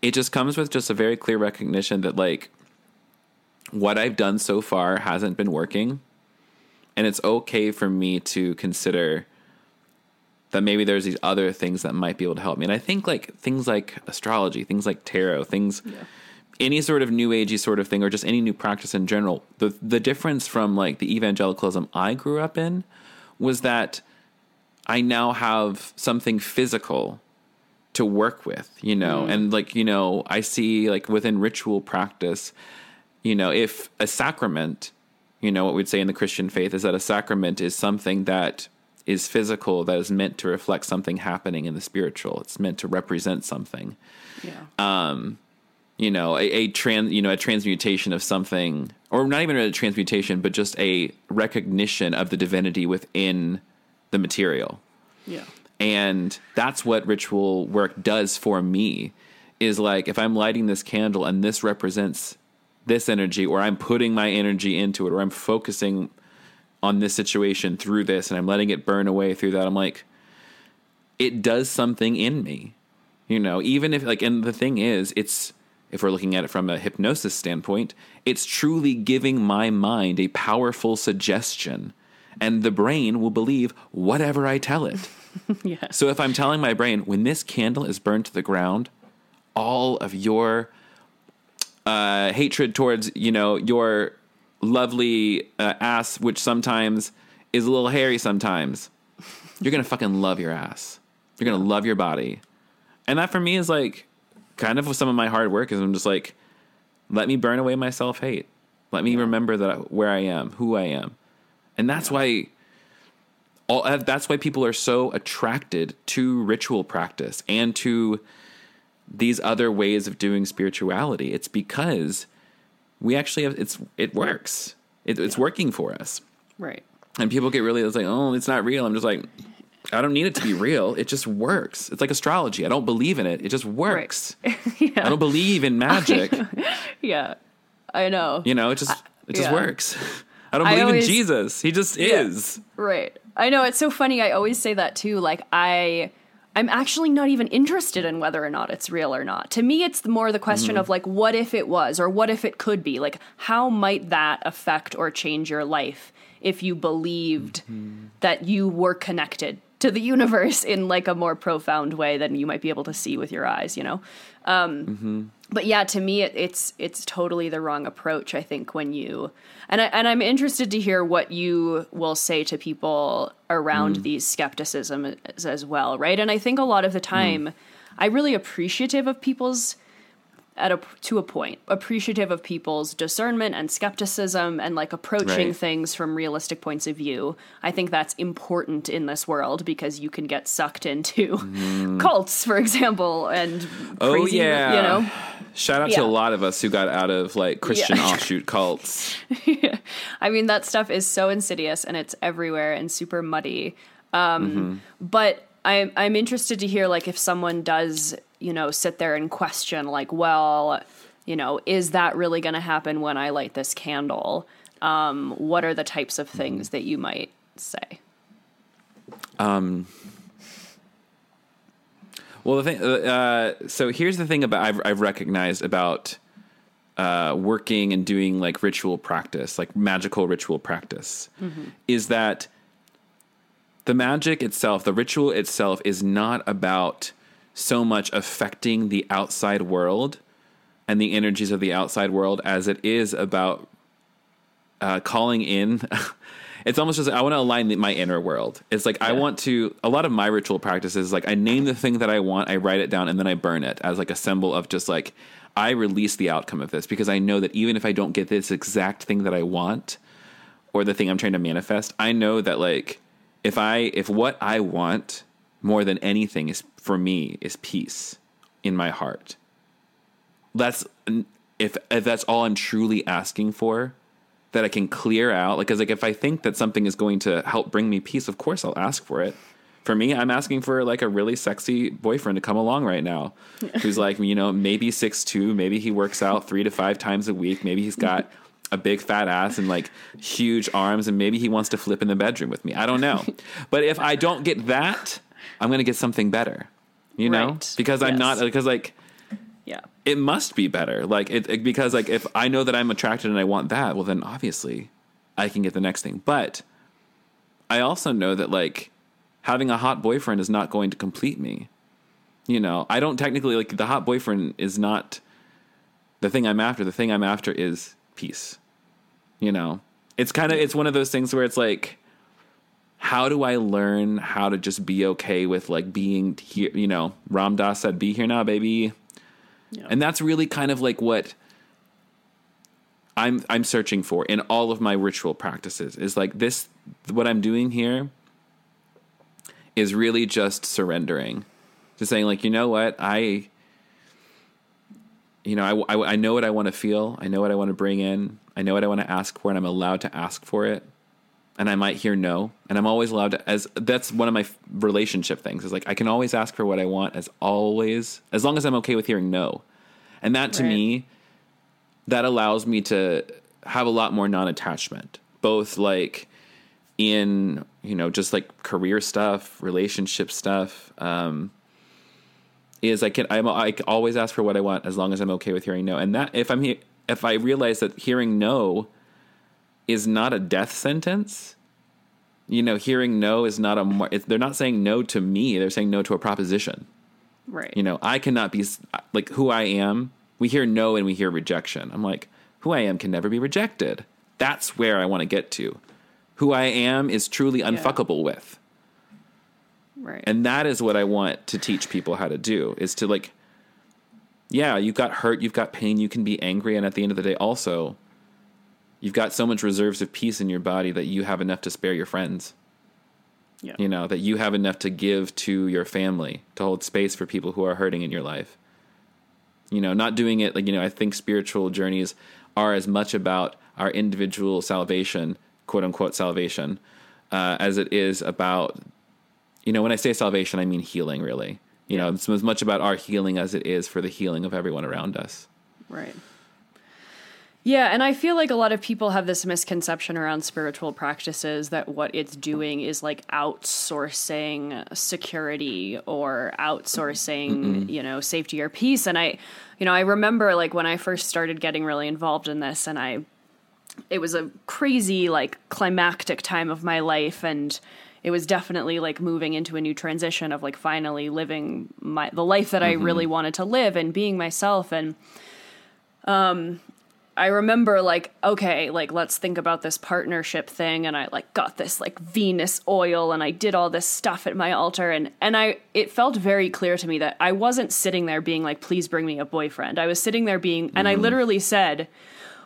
it just comes with just a very clear recognition that like what I've done so far hasn't been working. And it's okay for me to consider that maybe there's these other things that might be able to help me. And I think like things like astrology, things like tarot, things yeah. Any sort of new agey sort of thing or just any new practice in general. The the difference from like the evangelicalism I grew up in was that I now have something physical to work with, you know. Mm. And like, you know, I see like within ritual practice, you know, if a sacrament, you know, what we'd say in the Christian faith is that a sacrament is something that is physical that is meant to reflect something happening in the spiritual. It's meant to represent something. Yeah. Um, you know, a, a trans, you know, a transmutation of something, or not even a transmutation, but just a recognition of the divinity within the material. Yeah. And that's what ritual work does for me. Is like if I'm lighting this candle and this represents this energy, or I'm putting my energy into it, or I'm focusing on this situation through this and I'm letting it burn away through that. I'm like, it does something in me, you know, even if like, and the thing is, it's, if we're looking at it from a hypnosis standpoint, it's truly giving my mind a powerful suggestion and the brain will believe whatever I tell it. [laughs] yeah. So if I'm telling my brain, when this candle is burned to the ground, all of your uh, hatred towards, you know, your lovely uh, ass, which sometimes is a little hairy sometimes, you're gonna fucking love your ass. You're gonna love your body, and that for me is like kind of with some of my hard work. Is I'm just like, let me burn away my self hate. Let me remember that where I am, who I am, and that's why. All, uh, that's why people are so attracted to ritual practice and to these other ways of doing spirituality. It's because we actually have it's it works. It, it's working for us. Right. And people get really it's like, oh, it's not real. I'm just like, I don't need it to be real. It just works. It's like astrology. I don't believe in it. It just works. Right. [laughs] yeah. I don't believe in magic. [laughs] yeah. I know. You know, it just it just yeah. works. [laughs] I don't believe I always, in Jesus. He just yeah. is. Right. I know it's so funny. I always say that too. Like I I'm actually not even interested in whether or not it's real or not. To me, it's more the question mm-hmm. of like, what if it was, or what if it could be? Like, how might that affect or change your life if you believed mm-hmm. that you were connected to the universe in like a more profound way than you might be able to see with your eyes, you know? Um, mm-hmm. But yeah, to me, it, it's it's totally the wrong approach. I think when you and I, and I'm interested to hear what you will say to people around mm. these skepticism as, as, well, right? And I think a lot of the time, mm. I'm really appreciative of people's at a to a point appreciative of people's discernment and skepticism and like approaching right. things from realistic points of view i think that's important in this world because you can get sucked into mm. cults for example and oh crazy, yeah you know shout out yeah. to a lot of us who got out of like christian yeah. [laughs] offshoot cults yeah. [laughs] i mean that stuff is so insidious and it's everywhere and super muddy um, mm-hmm. but I'm I'm interested to hear like if someone does you know, sit there and question, like, well, you know, is that really going to happen when I light this candle? Um, what are the types of things that you might say? Um, well, the thing, uh, so here's the thing about I've, I've recognized about uh, working and doing like ritual practice, like magical ritual practice, mm-hmm. is that the magic itself, the ritual itself, is not about so much affecting the outside world and the energies of the outside world as it is about uh, calling in. [laughs] it's almost just I want to align the, my inner world. It's like yeah. I want to. A lot of my ritual practices, like I name the thing that I want, I write it down, and then I burn it as like a symbol of just like I release the outcome of this because I know that even if I don't get this exact thing that I want or the thing I'm trying to manifest, I know that like if I if what I want more than anything is for me is peace in my heart. That's if if that's all I'm truly asking for, that I can clear out. Like, cause like if I think that something is going to help bring me peace, of course I'll ask for it. For me, I'm asking for like a really sexy boyfriend to come along right now, [laughs] who's like you know maybe six two, maybe he works out three to five times a week, maybe he's got [laughs] a big fat ass and like huge arms, and maybe he wants to flip in the bedroom with me. I don't know, [laughs] but if I don't get that, I'm gonna get something better you know, right. because I'm not because like yeah. it must be better. Like it, it because like if I know that I'm attracted and I want that, well then obviously I can get the next thing. But I also know that like having a hot boyfriend is not going to complete me. You know, I don't technically like the hot boyfriend is not the thing I'm after. The thing I'm after is peace. You know, it's kind of it's one of those things where it's like how do I learn how to just be okay with like being here? You know, Ram Dass said, "Be here now, baby," Yeah. and that's really kind of like what I'm I'm searching for in all of my ritual practices. Is like this what I'm doing here is really just surrendering, just saying like, you know what, I. You know, I, I, I know what I want to feel. I know what I want to bring in. I know what I want to ask for, and I'm allowed to ask for it and I might hear no, and I'm always allowed to. As that's one of my f- relationship things is like I can always ask for what I want, as always, as long as I'm okay with hearing no, and that to Right. me, that allows me to have a lot more non-attachment, both like in you know just like career stuff, relationship stuff. Um, is I can I'm, I always ask for what I want as long as I'm okay with hearing no, and that if I'm if I realize that hearing no is not a death sentence. You know, hearing no is not a. it- They're not saying no to me. They're saying no to a proposition. right. You know, I cannot be like who I am. We hear no and we hear rejection. I'm like, who I am can never be rejected. That's where I want to get to. Who I am is truly unfuckable with. right. And that is what I want to teach people how to do is to like, yeah, you've got hurt, you've got pain, you can be angry. And at the end of the day, also, you've got so much reserves of peace in your body that you have enough to spare your friends. yeah. You know, that you have enough to give to your family, to hold space for people who are hurting in your life. You know, not doing it like, you know, I think spiritual journeys are as much about our individual salvation, quote unquote salvation, uh, as it is about, you know, when I say salvation, I mean healing, really. You know, it's as much about our healing as it is for the healing of everyone around us. Right. Yeah, and I feel like a lot of people have this misconception around spiritual practices that what it's doing is like outsourcing security or outsourcing, you know, safety or peace. And I, you know, I remember like when I first started getting really involved in this and I it was a crazy like climactic time of my life and it was definitely like moving into a new transition of like finally living my the life that I really wanted to live and being myself. And um I remember like okay like let's think about this partnership thing and I like got this like Venus oil and I did all this stuff at my altar and and I it felt very clear to me that I wasn't sitting there being like please bring me a boyfriend. I was sitting there being and I mm-hmm. literally said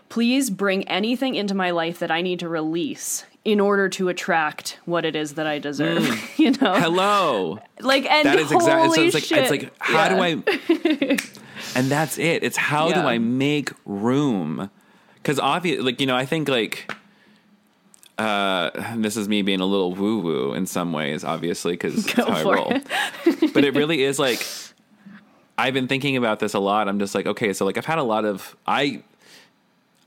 please bring anything into my life that I need to release in order to attract what it is that I deserve. [laughs] you know, Hello. like and That is exactly. So it's like shit. it's like how Yeah. do I? [laughs] and that's it. It's how do I make room? Because obviously, like you know, I think like. Uh, this is me being a little woo woo in some ways, obviously, because [laughs] Go how I roll. but it really is like I've been thinking about this a lot. I'm just like, okay, so like I've had a lot of I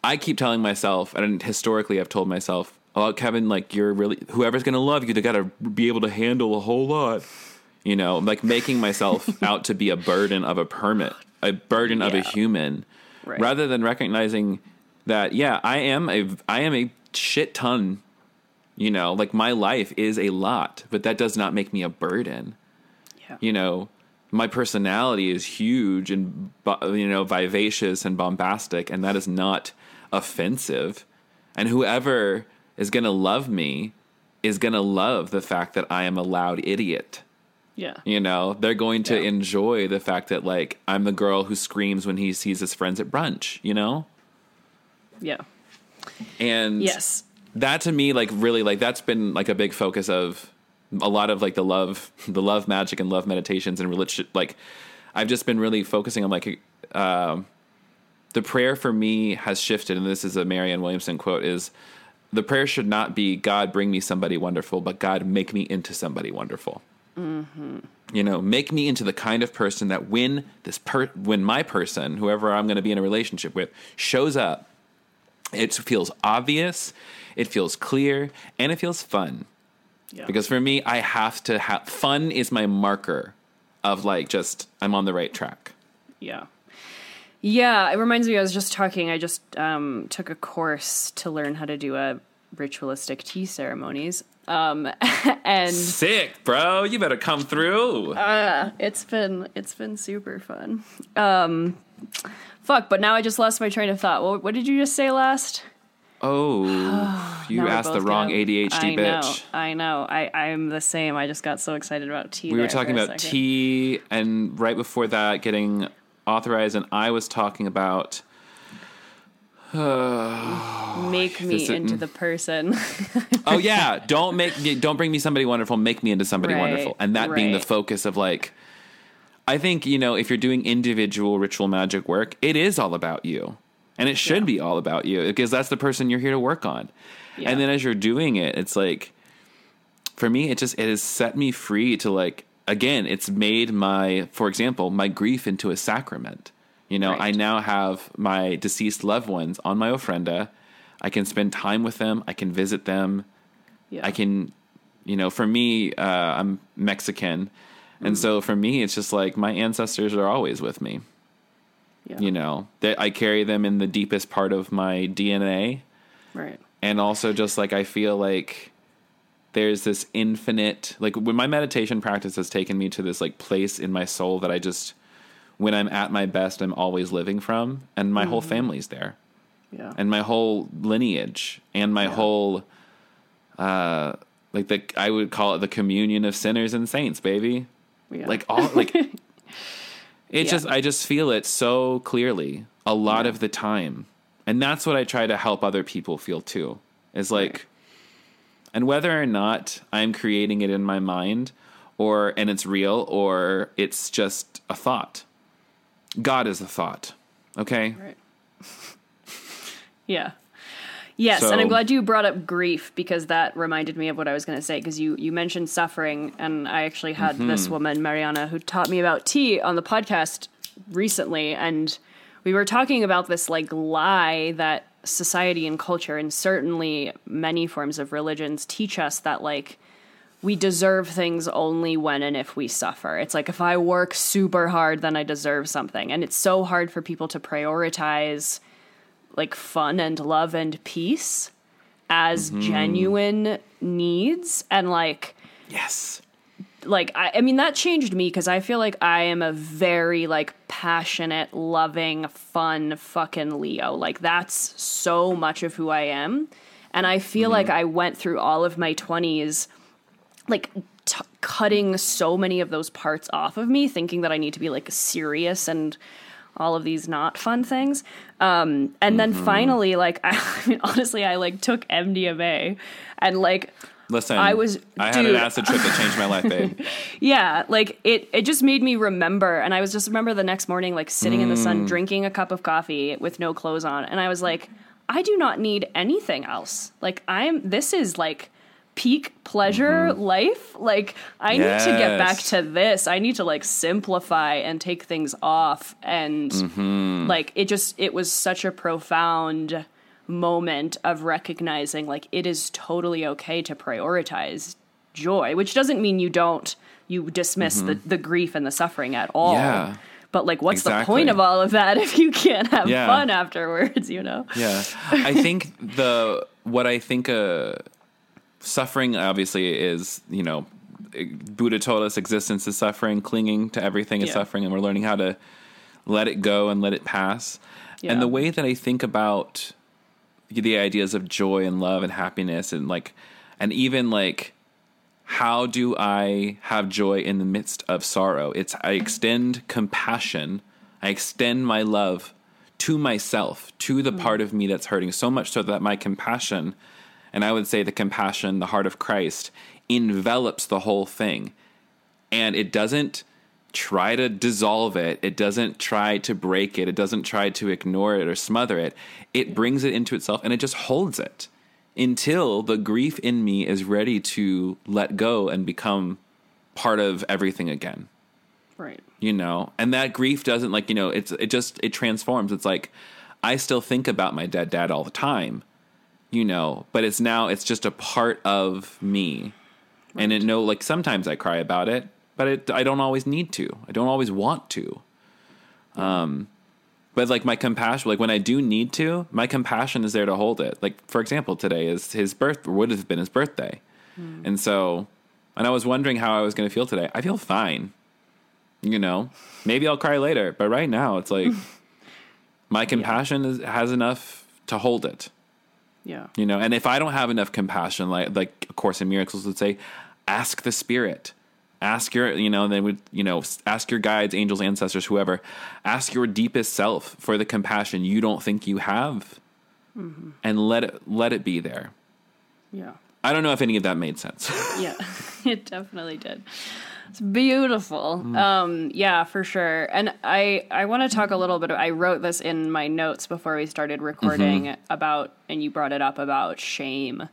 I keep telling myself, and historically I've told myself, oh Kevin, like you're really whoever's gonna love you, they gotta be able to handle a whole lot. You know, like making myself [laughs] out to be a burden of a permit, a burden of a human, Right. rather than recognizing that, yeah, I am a I am a shit ton. You know, like my life is a lot, but that does not make me a burden Yeah. you know my personality is huge and you know vivacious and bombastic and that is not offensive and whoever is going to love me is going to love the fact that I am a loud idiot yeah. you know they're going to Yeah. enjoy the fact that like I'm the girl who screams when he sees his friends at brunch you know Yeah. and Yes. that to me like really like that's been like a big focus of a lot of like the love the love magic and love meditations and religion like i've just been really focusing on like um the prayer for me has shifted and this is a marianne williamson quote is the prayer should not be god bring me somebody wonderful but god make me into somebody wonderful mm-hmm. you know make me into the kind of person that when this per when my person whoever i'm going to be in a relationship with shows up it feels obvious, it feels clear, and it feels fun. Yeah. Because for me, I have to have fun is my marker of like just I'm on the right track. Yeah. Yeah, it reminds me. I was just talking. I just um, took a course to learn how to do a ritualistic tea ceremonies. Um, [laughs] and Sick, bro. You better come through. uh, it's been it's been super fun. Um, fuck, but now I just lost my train of thought. What, what did you just say last? oh, [sighs] you asked the wrong ADHD I bitch. Know, I know. I I'm the same. I just got so excited about tea. we were talking about tea, and right before that, getting authorized, and I was talking about. [sighs] Make me into the person. [laughs] oh yeah, don't make me, don't bring me somebody wonderful. Make me into somebody Right, wonderful, and that being the focus of like. I think you know if you're doing individual ritual magic work, it is all about you, and it should Yeah. be all about you because that's the person you're here to work on. Yeah. And then as you're doing it, it's like for me, it just it has set me free to like again. It's made my, for example, my grief into a sacrament. You know, I now have my deceased loved ones on my ofrenda. I can spend time with them. I can visit them. yeah. I can, you know, for me, uh, I'm Mexican. And so for me, it's just like my ancestors are always with me. Yeah. You know, that I carry them in the deepest part of my DNA. Right. And also, just like I feel like there's this infinite, like when my meditation practice has taken me to this like place in my soul that I just, when I'm at my best, I'm always living from. And my whole family's there Yeah. and my whole lineage and my whole uh like the I would call it the communion of sinners and saints, baby. yeah. Like all like [laughs] it Yeah. just I just feel it so clearly a lot of the time. And that's what I try to help other people feel too. Is like and whether or not I'm creating it in my mind or and it's real or it's just a thought. God is a thought. Okay? Right. [laughs] yeah. Yes, and I'm glad you brought up grief because that reminded me of what I was going to say because you you mentioned suffering and I actually had Mm-hmm. this woman Mariana who taught me about tea on the podcast recently and we were talking about this like lie that society and culture and certainly many forms of religions teach us that like we deserve things only when and if we suffer. It's like if I work super hard, then I deserve something. And it's so hard for people to prioritize like fun and love and peace as mm-hmm. genuine needs. And like, Yes. Like I, I mean that changed me because I feel like I am a very like passionate, loving, fun fucking Leo. Like that's so much of who I am, and I feel like I went through all of my twenties, like t- cutting so many of those parts off of me, thinking that I need to be like serious and all of these not fun things. Um, and then finally, like I, [laughs] I mean, honestly, I like took MDMA and like Listen, I was- I had an acid trip that changed my life, babe. [laughs] Yeah, like it it just made me remember and I was just remember the next morning like sitting in the Mm. sun drinking a cup of coffee with no clothes on and I was like I do not need anything else. Like I'm this is like peak pleasure life. Like I need to get back Mm-hmm. To this. I need to like simplify and take things off and Mm-hmm. like it just it was such a profound moment of recognizing like it is totally okay to prioritize joy, which doesn't mean you don't you dismiss the, the grief and the suffering at all. Mm-hmm. Yeah. But like what's the point of all of that if you can't have Yeah. fun afterwards, you know? Yeah, I think the what I think uh, suffering obviously is you know Buddha told us existence is suffering, clinging to everything is Yeah. suffering, and we're learning how to let it go and let it pass. Yeah. And the way that I think about the ideas of joy and love and happiness and like and even like how do I have joy in the midst of sorrow? It's I extend compassion, I extend my love to myself, to the mm. part of me that's hurting, so much so that my compassion, and I would say the compassion, the heart of Christ, envelops the whole thing. And it doesn't try to dissolve it, it doesn't try to break it, it doesn't try to ignore it or smother it. It brings it into itself and it just holds it until the grief in me is ready to let go and become part of everything again. Right. you know? And that grief doesn't like you know it's it just it transforms. It's like i still think about my dead dad all the time you know? But it's now it's just a part of me. And it no like sometimes i cry about it but it, i don't always need to i don't always want to um But like my compassion, like when I do need to, my compassion is there to hold it. Like for example, today is his birth would have been his birthday, and so, and I was wondering how I was going to feel today. I feel fine, you know. Maybe I'll cry later, but right now it's like [laughs] my compassion is, has enough to hold it, Yeah. you know. And if I don't have enough compassion, like like A Course in Miracles would say, ask the Spirit. Ask your, you know, they would, you know, ask your guides, angels, ancestors, whoever. Ask your deepest self for the compassion you don't think you have, mm-hmm. and let it let it be there. Yeah. I don't know if any of that made sense. [laughs] yeah [laughs] it definitely did it's beautiful mm. um yeah for sure and i i want to talk a little bit i wrote this in my notes before we started mm-hmm. recording about and you brought it up about shame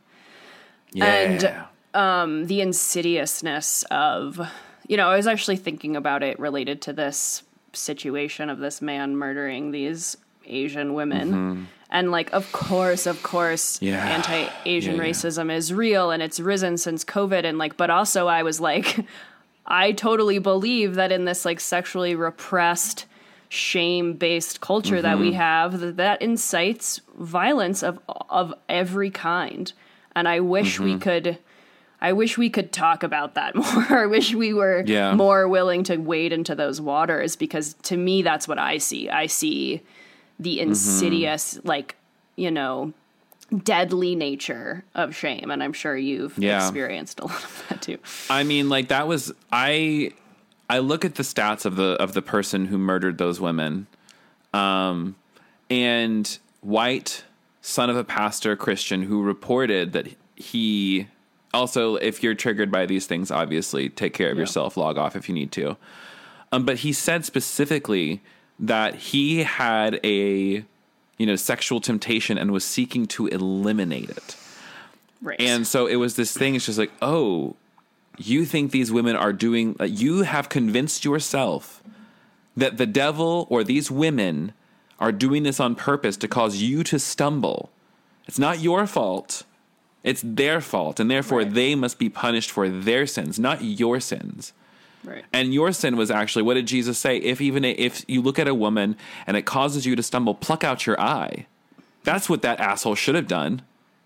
yeah, um the insidiousness of you know i was actually thinking about it related to this situation of this man murdering these asian women. Mm-hmm. And like of course of course Yeah. anti-asian Yeah, yeah. racism is real and it's risen since covid and like but also i was like [laughs] i totally believe that in this like sexually repressed shame based culture that we mm-hmm. have that, that incites violence of of every kind. And i wish we mm-hmm. could I wish we could talk about that [laughs] more. I wish we were Yeah. more willing to wade into those waters because to me that's what I see. I see the insidious like, you know, deadly nature of shame and I'm sure you've Yeah. experienced a [laughs] lot of that too. I mean, like that was I. I look at the stats of the of the person who murdered those women, um, and white son of a pastor Christian who reported that he also, if you're triggered by these things, obviously take care of Yeah. yourself, log off if you need to. Um, but he said specifically that he had a you know sexual temptation and was seeking to eliminate it. Right. And so it was this thing. It's just like, oh, you think these women are doing? Uh, you have convinced yourself that the devil or these women are doing this on purpose to cause you to stumble. It's not your fault. It's their fault, and therefore Right. they must be punished for their sins, not your sins. right. And your sin was actually what did Jesus say? If even if you look at a woman and it causes you to stumble, pluck out your eye. That's what that asshole should have done.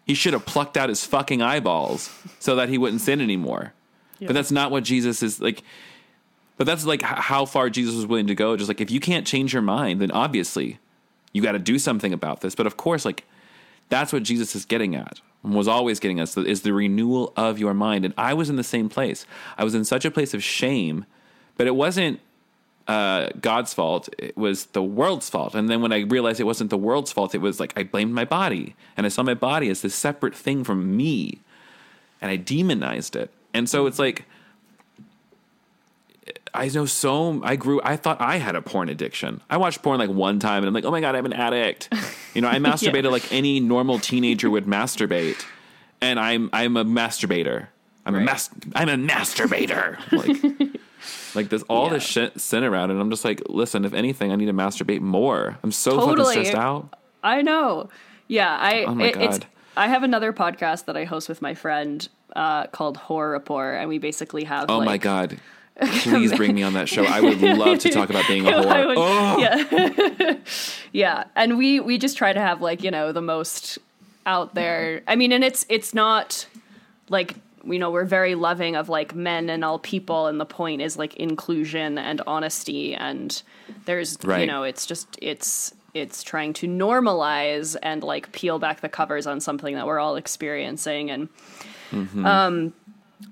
He should have plucked out his fucking eyeballs so that he wouldn't sin anymore. Yeah. But that's not what Jesus is like. But that's like how far Jesus was willing to go. Just like if you can't change your mind, then obviously you got to do something about this. But of course, like that's what Jesus is getting at and was always getting us is the renewal of your mind. And I was in the same place. I was in such a place of shame, but it wasn't uh, God's fault. It was the world's fault. And then when I realized it wasn't the world's fault, it was like I blamed my body. And I saw my body as this separate thing from me. And I demonized it. And so it's like, I know so. I grew. I thought I had a porn addiction. I watched porn like one time, and I'm like, oh my god, I'm an addict. You know, I [laughs] masturbated like any normal teenager would masturbate, and I'm I'm a masturbator. I'm a Right. mas- I'm a masturbator. Like, like there's all this shit sin around, and I'm just like, listen, if anything, I need to masturbate more. I'm so Totally. fucking stressed out. I know. Yeah, I Oh my it- it's God. I have another podcast that I host with my friend uh, called Horror Report, and we basically have Oh like, my god. [laughs] Please bring me on that show. I would love to talk about being a [laughs] whore. would- oh, yeah. [laughs] Yeah and we we just try to have like you know the most out there. I mean and it's it's not like you know we're very loving of like men and all people and the point is like inclusion and honesty and there's you know it's just it's it's trying to normalize and like peel back the covers on something that we're all experiencing and mm-hmm. um,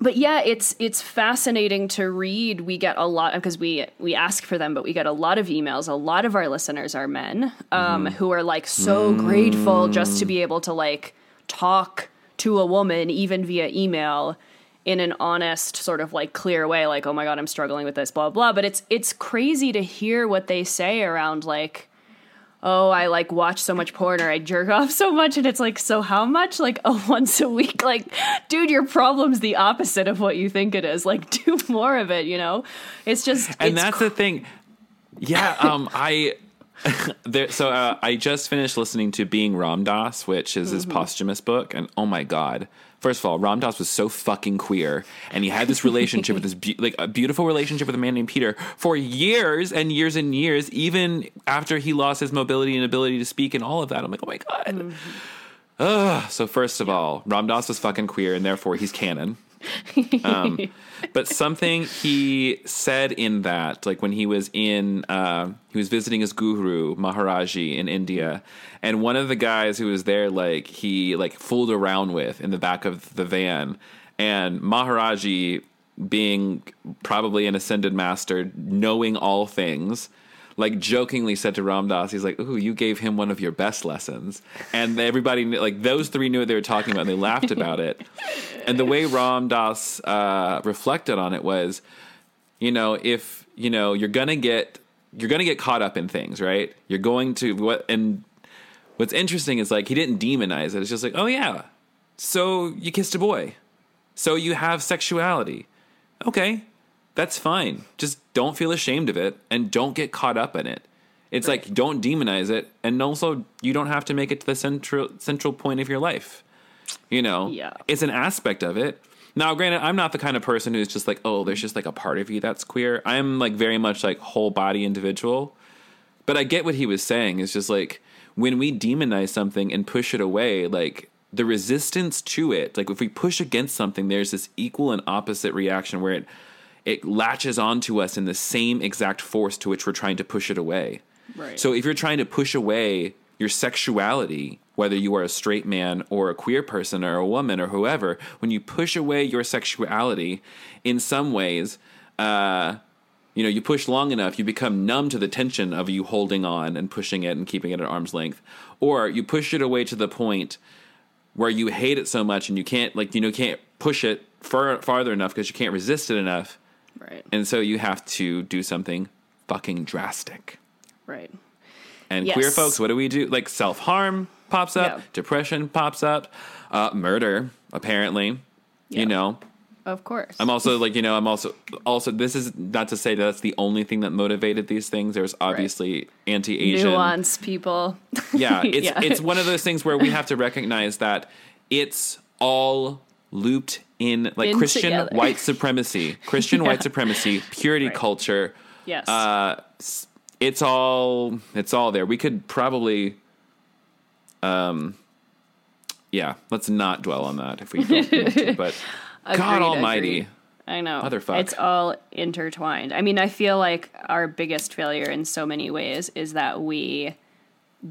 but yeah, it's it's fascinating to read. We get a lot because we we ask for them, but we get a lot of emails. A lot of our listeners are men um, who are like so grateful just to be able to like talk to a woman, even via email, in an honest, sort of like clear way. Like, oh my god, I'm struggling with this, blah blah. But it's it's crazy to hear what they say around like oh, I like watch so much porn or I jerk off so much. And it's like, so how much? Like, oh, [laughs] once a week? Like, dude, your problem's the opposite of what you think it is. Like, do more of it, you know? It's just, and it's that's the thing. Yeah, um, I [laughs] there, so uh, I just finished listening to Being Ram Dass, which is his posthumous book, and oh my god! First of all, Ram Dass was so fucking queer, and he had this relationship with this be- like a beautiful relationship with a man named Peter for years and years and years, even after he lost his mobility and ability to speak and all of that. I'm like, oh my god. Mm-hmm. Ugh. So first of all, Ram Dass was fucking queer, and therefore he's canon. Um, [laughs] but something he said in that, like when he was in, uh, he was visiting his guru Maharaji in India, and one of the guys who was there, like he like fooled around with in the back of the van, and Maharaji, being probably an ascended master, knowing all things. Like jokingly said to Ram Dass, he's like, "Ooh, you gave him one of your best lessons," and everybody, like those three, knew what they were talking about. and They laughed about it, and the way Ram Dass uh, reflected on it was, you know, if you know you're gonna get you're gonna get caught up in things, right? You're going to what and what's interesting is like he didn't demonize it. It's just like, oh yeah, so you kissed a boy, so you have sexuality, okay, that's fine. Just don't feel ashamed of it and don't get caught up in it. It's like don't demonize it, and also you don't have to make it to the central central point of your life. You know, Yeah. it's an aspect of it. Now, granted, I'm not the kind of person who's just like, oh, there's just like a part of you that's queer. I'm like very much like whole body individual. But I get what he was saying. It's just like when we demonize something and push it away, like the resistance to it, like if we push against something, there's this equal and opposite reaction where it it latches onto us in the same exact force to which we're trying to push it away. Right. So if you're trying to push away your sexuality, whether you are a straight man or a queer person or a woman or whoever, when you push away your sexuality, in some ways, uh, you know, you push long enough, you become numb to the tension of you holding on and pushing it and keeping it at arm's length, or you push it away to the point where you hate it so much and you can't, like, you know, can't push it far farther enough because you can't resist it enough, right. and so you have to do something fucking drastic. Right. And Yes. queer folks, what do we do? Like self harm pops up, Yeah. depression pops up, uh, murder apparently. Yeah. You know, Of course. I'm also like you know I'm also also this is not to say that that's the only thing that motivated these things. There's obviously anti-Asian Nuance, people. yeah, it's [laughs] Yeah. it's one of those things where we have to recognize that it's all looped in like In Christian together. [laughs] white supremacy, Christian white supremacy, purity Right. culture. yes. Uh, it's all it's all there. We could probably, um, yeah. Let's not dwell on that if we don't want to. [laughs] But God Almighty, agreed. I know. Motherfuck. It's all intertwined. I mean, I feel like our biggest failure in so many ways is that we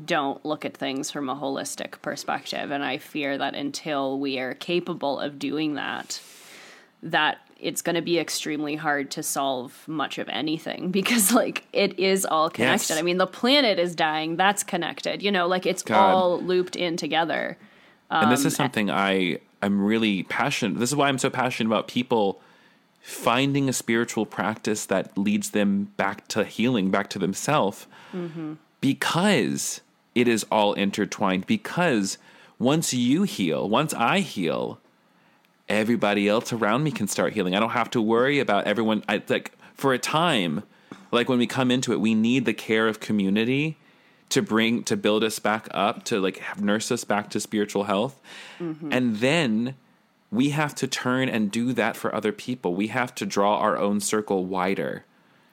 don't look at things from a holistic perspective. And I fear that until we are capable of doing that, that it's going to be extremely hard to solve much of anything [laughs] because like it is all connected. Yes. I mean, the planet is dying, that's connected. You know, like it's God. all looped in together. and this Um, is something I I'm really passionate. This is why I'm so passionate about people finding a spiritual practice that leads them back to healing, back to themselves, Mm-hmm. Because it is all intertwined. Because once you heal, once I heal, everybody else around me can start healing. I don't have to worry about everyone. I like for a time, like when we come into it, we need the care of community to bring to build us back up to like have- nurse us back to spiritual health, mm-hmm. and then we have to turn and do that for other people. We have to draw our own circle wider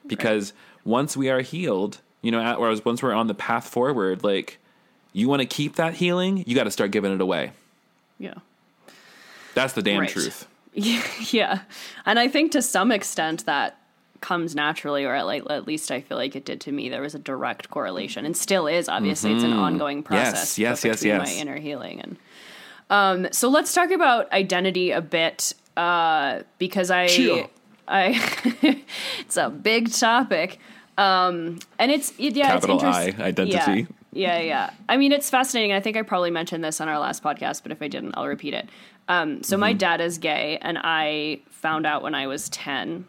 because once we are healed, you know, or as once we're on the path forward, like you want to keep that healing, you got to start giving it away. Yeah. That's the damn Right. truth. [laughs] Yeah. And I think to some extent that comes naturally, or at, like, at least I feel like it did to me. There was a direct correlation, and still is. Obviously, it's an ongoing process. Mm-hmm. Yes, yes, yes, yes. My inner healing, and um, so let's talk about identity a bit, uh, because I, Chill. I, [laughs] it's a big topic, um, and it's yeah, Capital it's I, identity. Yeah, yeah, yeah. I mean, it's fascinating. I think I probably mentioned this on our last podcast, but if I didn't, I'll repeat it. Um, so Mm-hmm. my dad is gay, and I found out when I was ten.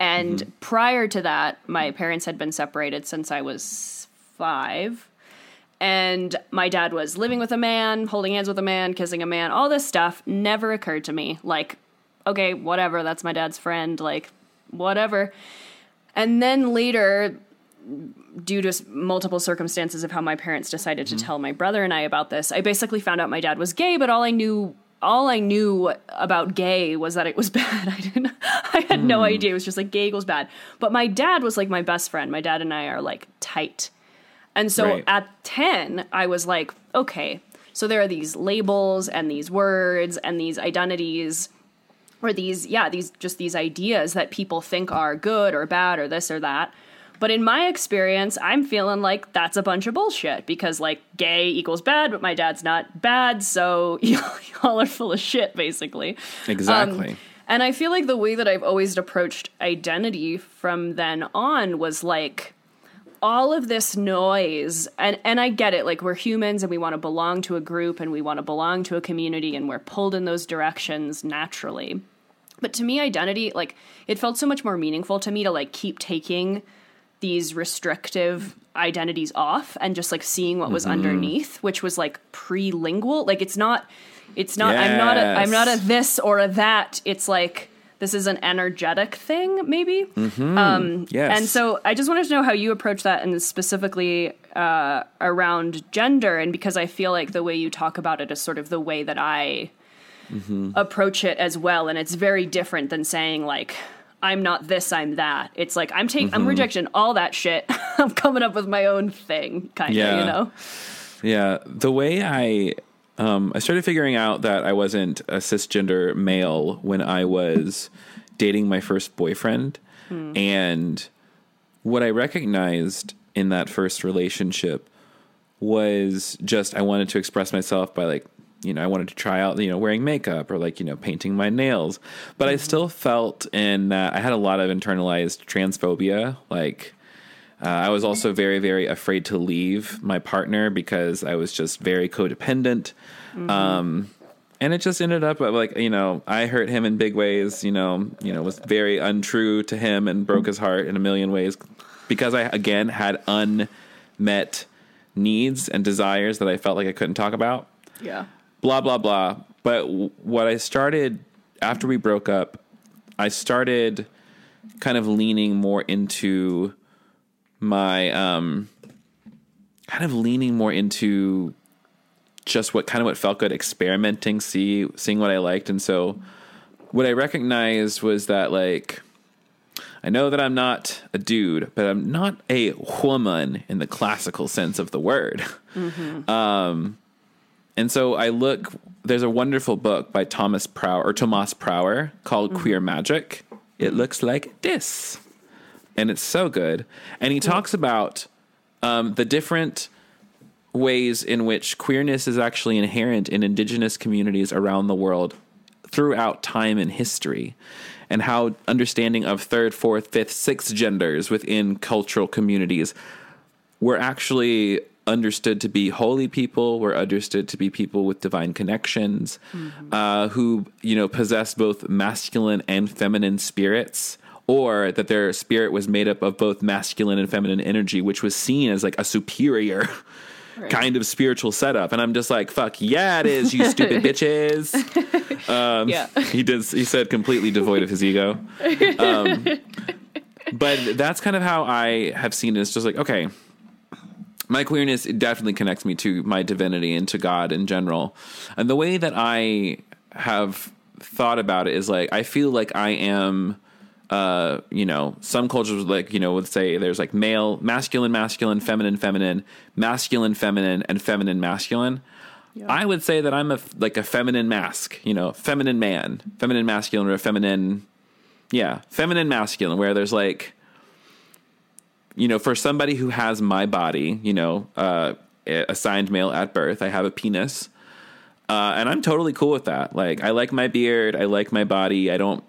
And Mm-hmm. prior to that, my parents had been separated since I was five. And my dad was living with a man, holding hands with a man, kissing a man, all this stuff never occurred to me. Like, okay, whatever, that's my dad's friend, like, whatever. And then later, due to multiple circumstances of how my parents decided to mm-hmm. tell my brother and I about this, I basically found out my dad was gay, but all I knew all I knew about gay was that it was [laughs] bad. I didn't I had no hmm. idea. It was just like gay equals bad. But my dad was like my best friend. My dad and I are like tight. And so Right. at 10, I was like, okay, so there are these labels and these words and these identities or these yeah these just these ideas that people think are good or bad or this or that but in my experience i'm feeling like that's a bunch of bullshit because like gay equals bad but my dad's not bad so [laughs] y'all are full of shit basically Exactly. Um, and i feel like the way that i've always approached identity from then on was like all of this noise and and I get it like we're humans and we want to belong to a group and we want to belong to a community and we're pulled in those directions naturally. But to me identity like it felt so much more meaningful to me to like keep taking these restrictive identities off and just like seeing what was mm-hmm. underneath which was like pre-lingual. Like it's not it's not I'm not a I'm not a this or a that. It's like this is an energetic thing maybe? Mm-hmm. Um, yes. and so I just wanted to know how you approach that, and specifically uh, around gender, and because I feel like the way you talk about it is sort of the way that I Mm-hmm. approach it as well, and it's very different than saying like I'm not this, I'm that. It's like I'm taking, I'm mm-hmm. rejecting all that shit. [laughs] I'm coming up with my own thing, kind of, Yeah. you know. Yeah, the way I um, I started figuring out that I wasn't a cisgender male when I was dating my first boyfriend, hmm. and what I recognized in that first relationship was just I wanted to express myself by like you know I wanted to try out you know wearing makeup or like you know painting my nails, but I still felt in that I had a lot of internalized transphobia like. Uh, I was also very, very afraid to leave my partner because I was just very codependent. Um, and it just ended up uh, like, you know, I hurt him in big ways, you know, you know, was very untrue to him and broke his heart in a million ways because I, again, had unmet needs and desires that I felt like I couldn't talk about Yeah. Blah blah blah. But w- what I started after we broke up, I started kind of leaning more into my um kind of leaning more into just what kind of what felt good experimenting see seeing what i liked. And so what i recognized was that like i know that i'm not a dude but i'm not a woman in the classical sense of the word and so I look. There's a wonderful book by Thomas Prower or Tomas Prower called Queer Magic. It looks like this, and it's so good. And he talks about um, the different ways in which queerness is actually inherent in indigenous communities around the world throughout time and history, and how understanding of third, fourth, fifth, sixth genders within cultural communities were actually understood to be holy people, were understood to be people with divine connections, uh, who you know possessed both masculine and feminine spirits, or that their spirit was made up of both masculine and feminine energy, which was seen as like a superior. Kind of spiritual setup, and I'm just like, "Fuck yeah, it is, you stupid [laughs] bitches." yeah. he did he said completely devoid of his ego um, [laughs] but that's kind of how i have seen it it's just like okay my queerness it definitely connects me to my divinity and to god in general and the way that i have thought about it is like i feel like i am uh, you know, some cultures like, you know, would say there's like male, masculine, masculine, feminine, feminine, masculine, feminine, and feminine, masculine. I would say that I'm a like a feminine mask, you know, feminine man, feminine masculine, or a feminine, yeah, feminine masculine, where there's like, you know, for somebody who has my body, you know, uh, assigned male at birth, I have a penis, uh, and I'm totally cool with that. Like, I like my beard, I like my body. I don't,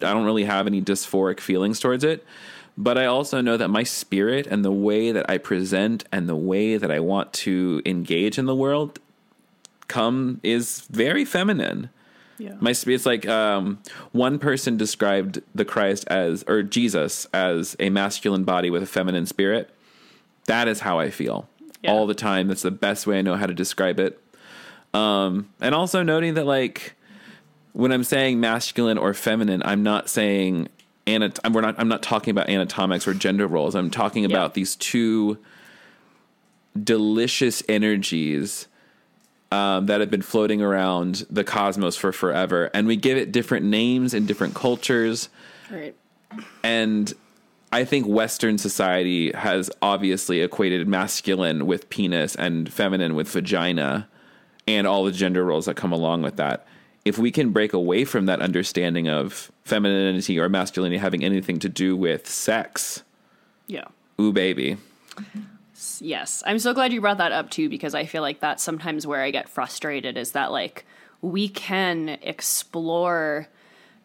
I don't really have any dysphoric feelings towards it. But I also know that my spirit and the way that I present and the way that I want to engage in the world come is very feminine. Yeah. It's like um, one person described the Christ as or Jesus as a masculine body with a feminine spirit. That is how I feel Yeah. all the time. That's the best way I know how to describe it. Um, and also noting that like when I'm saying masculine or feminine, I'm not saying anat- we're not I'm not talking about anatomics or gender roles. I'm talking Yeah. about these two delicious energies um, that have been floating around the cosmos for forever, and we give it different names in different cultures. Right. And I think Western society has obviously equated masculine with penis and feminine with vagina and all the gender roles that come along with that. If we can break away from that understanding of femininity or masculinity having anything to do with sex, Yeah. ooh, baby. [laughs] Yes. I'm so glad you brought that up too because I feel like that's sometimes where I get frustrated is that like we can explore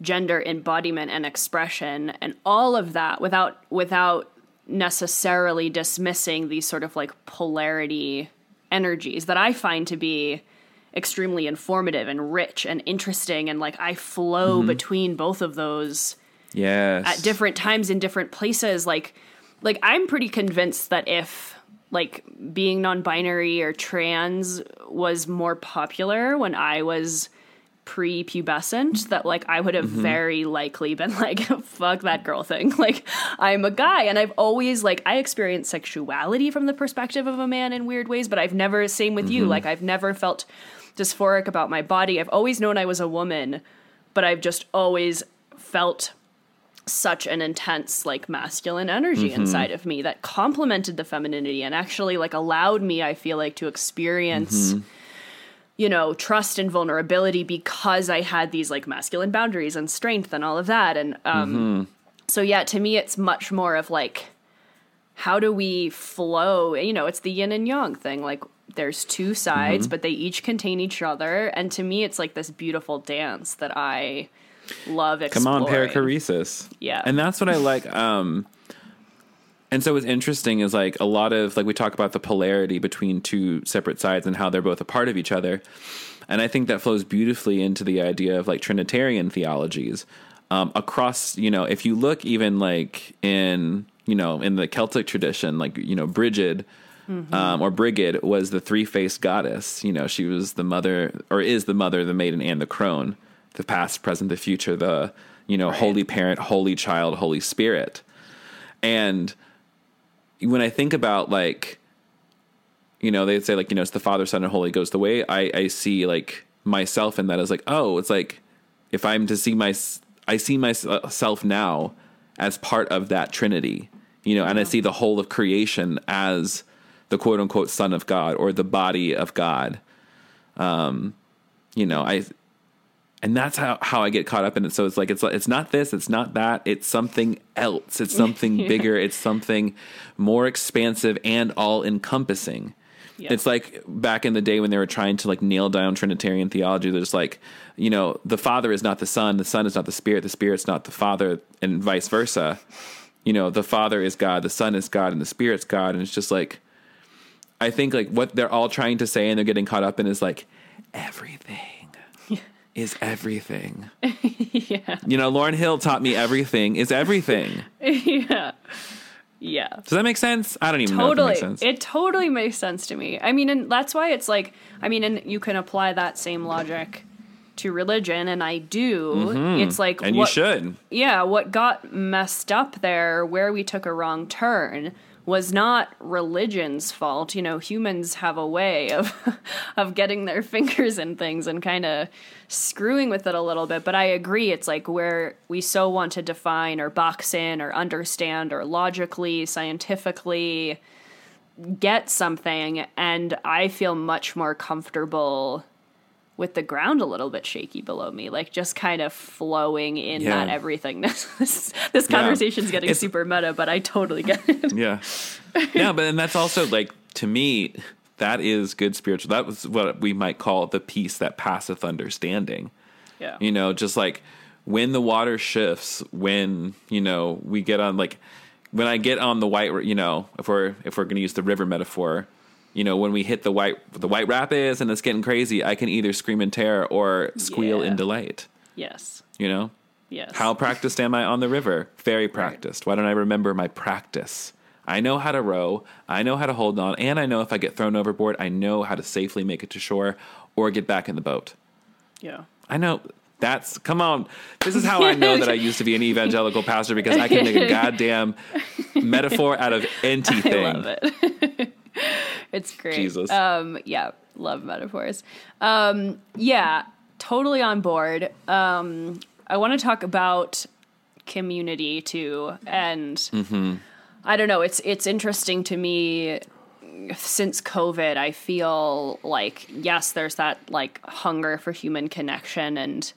gender embodiment and expression and all of that without without necessarily dismissing these sort of like polarity energies that I find to be extremely informative and rich and interesting and like I flow mm-hmm. between both of those Yes. at different times in different places like like i'm pretty convinced that if like being non-binary or trans was more popular when i was pre-pubescent that like i would have mm-hmm. very likely been like [laughs] fuck that girl thing. [laughs] Like i'm a guy and i've always like i experience sexuality from the perspective of a man in weird ways but i've never same with you mm-hmm. like i've never felt dysphoric about my body. I've always known i was a woman but i've just always felt such an intense like masculine energy mm-hmm. inside of me that complemented the femininity and actually like allowed me i feel like to experience mm-hmm. you know trust and vulnerability because i had these like masculine boundaries and strength and all of that. And um mm-hmm. so yeah to me it's much more of like how do we flow? You know it's the yin and yang thing. Like there's two sides but they each contain each other. And to me it's like this beautiful dance that i love Come on, perichoresis. Yeah. And that's what I like. Um, and so what's interesting is like a lot of like we talk about the polarity between two separate sides and how they're both a part of each other. And I think that flows beautifully into the idea of like Trinitarian theologies. Um, across, you know, if you look even like in, you know, in the Celtic tradition, like, you know, Brigid, um, or Brigid was the three faced goddess. You know, she was the mother, or is the mother, the maiden, and the crone, the past, present, the future, the, you know, holy parent, holy child, holy spirit. And when I think about like, you know, they'd say like, you know, it's the Father, Son, and Holy Ghost. The way I, I see like myself in that is like, oh, it's like if I'm to see my, I see myself now as part of that Trinity, you know, and I see the whole of creation as the quote unquote Son of God or the body of God. Um, you know, I, and that's how, how I get caught up in it. So it's like it's it's not this, it's not that, it's something else. It's something [laughs] bigger. It's something more expansive and all encompassing. Yeah. It's like back in the day when they were trying to like nail down Trinitarian theology. There's like, you know, the Father is not the Son, the Son is not the Spirit, the Spirit's not the Father, and vice versa. You know, the Father is God, the Son is God, and the Spirit's God, and it's just like, I think like what they're all trying to say and they're getting caught up in is like everything is everything. [laughs] yeah. You know, Lauryn Hill taught me everything is everything. [laughs] yeah. Yeah. Does that make sense? I don't even know Totally. it. It totally makes sense to me. I mean, and that's why it's like, I mean, and you can apply that same logic to religion, and I do. It's like, Mm-hmm. and what, you should. yeah, what got messed up there, where we took a wrong turn, was not religion's fault. You know, humans have a way of [laughs] of getting their [laughs] fingers in things and kind of screwing with it a little bit. But I agree, it's like where we so want to define or box in or understand or logically, scientifically get something, and I feel much more comfortable with the ground a little bit shaky below me, like just kind of flowing in Yeah. that everythingness. [laughs] this this conversation's getting It's- super meta, but I totally get it. [laughs] Yeah. yeah, but and that's also like to me that is good spiritual. That was what we might call the peace that passeth understanding. Yeah. You know, just like when the water shifts, when, you know, we get on like when I get on the white, you know, if we're if we're going to use the river metaphor, you know, when we hit the white the white rapids and it's getting crazy, I can either scream in terror or squeal Yeah. in delight, Yes. you know? Yes. How practiced am I on the river? Very practiced. Why don't I remember my practice? I know how to row, I know how to hold on, and I know if I get thrown overboard, I know how to safely make it to shore or get back in the boat. Yeah. I know That's come on. This is how I know that I used to be an evangelical pastor because I can make a [laughs] goddamn metaphor out of anything. I love it. [laughs] [laughs] it's great. Jesus. Um, yeah, love metaphors. Um, yeah, totally on board. Um, I want to talk about community too, and Mm-hmm. I don't know. It's it's interesting to me since COVID. I feel like yes, there's that like hunger for human connection and.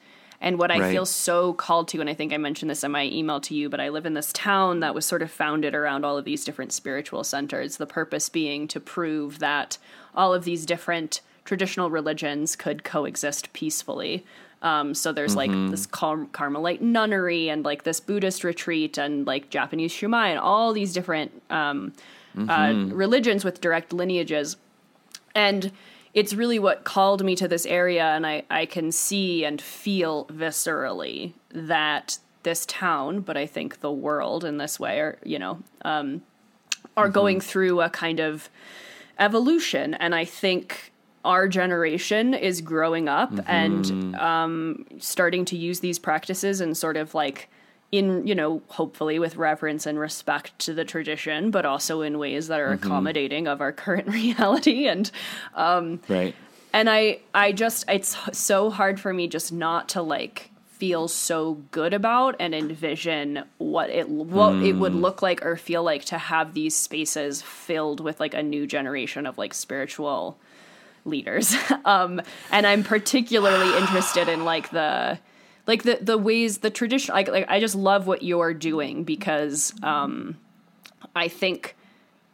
And what I Right. feel so called to, and I think I mentioned this in my email to you, but I live in this town that was sort of founded around all of these different spiritual centers. The purpose being to prove that all of these different traditional religions could coexist peacefully. Um, so there's like this Car- Carmelite nunnery and like this Buddhist retreat and like Japanese Shumei and all these different um, uh, religions with direct lineages and it's really what called me to this area and I, I can see and feel viscerally that this town but i think the world in this way are you know um, are going through a kind of evolution and i think our generation is growing up and um, starting to use these practices and sort of like in you know hopefully with reverence and respect to the tradition but also in ways that are mm-hmm. accommodating of our current [laughs] reality. And um, Right. and i i just it's so hard for me just not to like feel so good about and envision what it what it would mm. look like or feel like to have these spaces filled with like a new generation of like spiritual leaders. [laughs] Um and i'm particularly interested in like the like the the ways the tradition like, like i just love what you're doing because um i think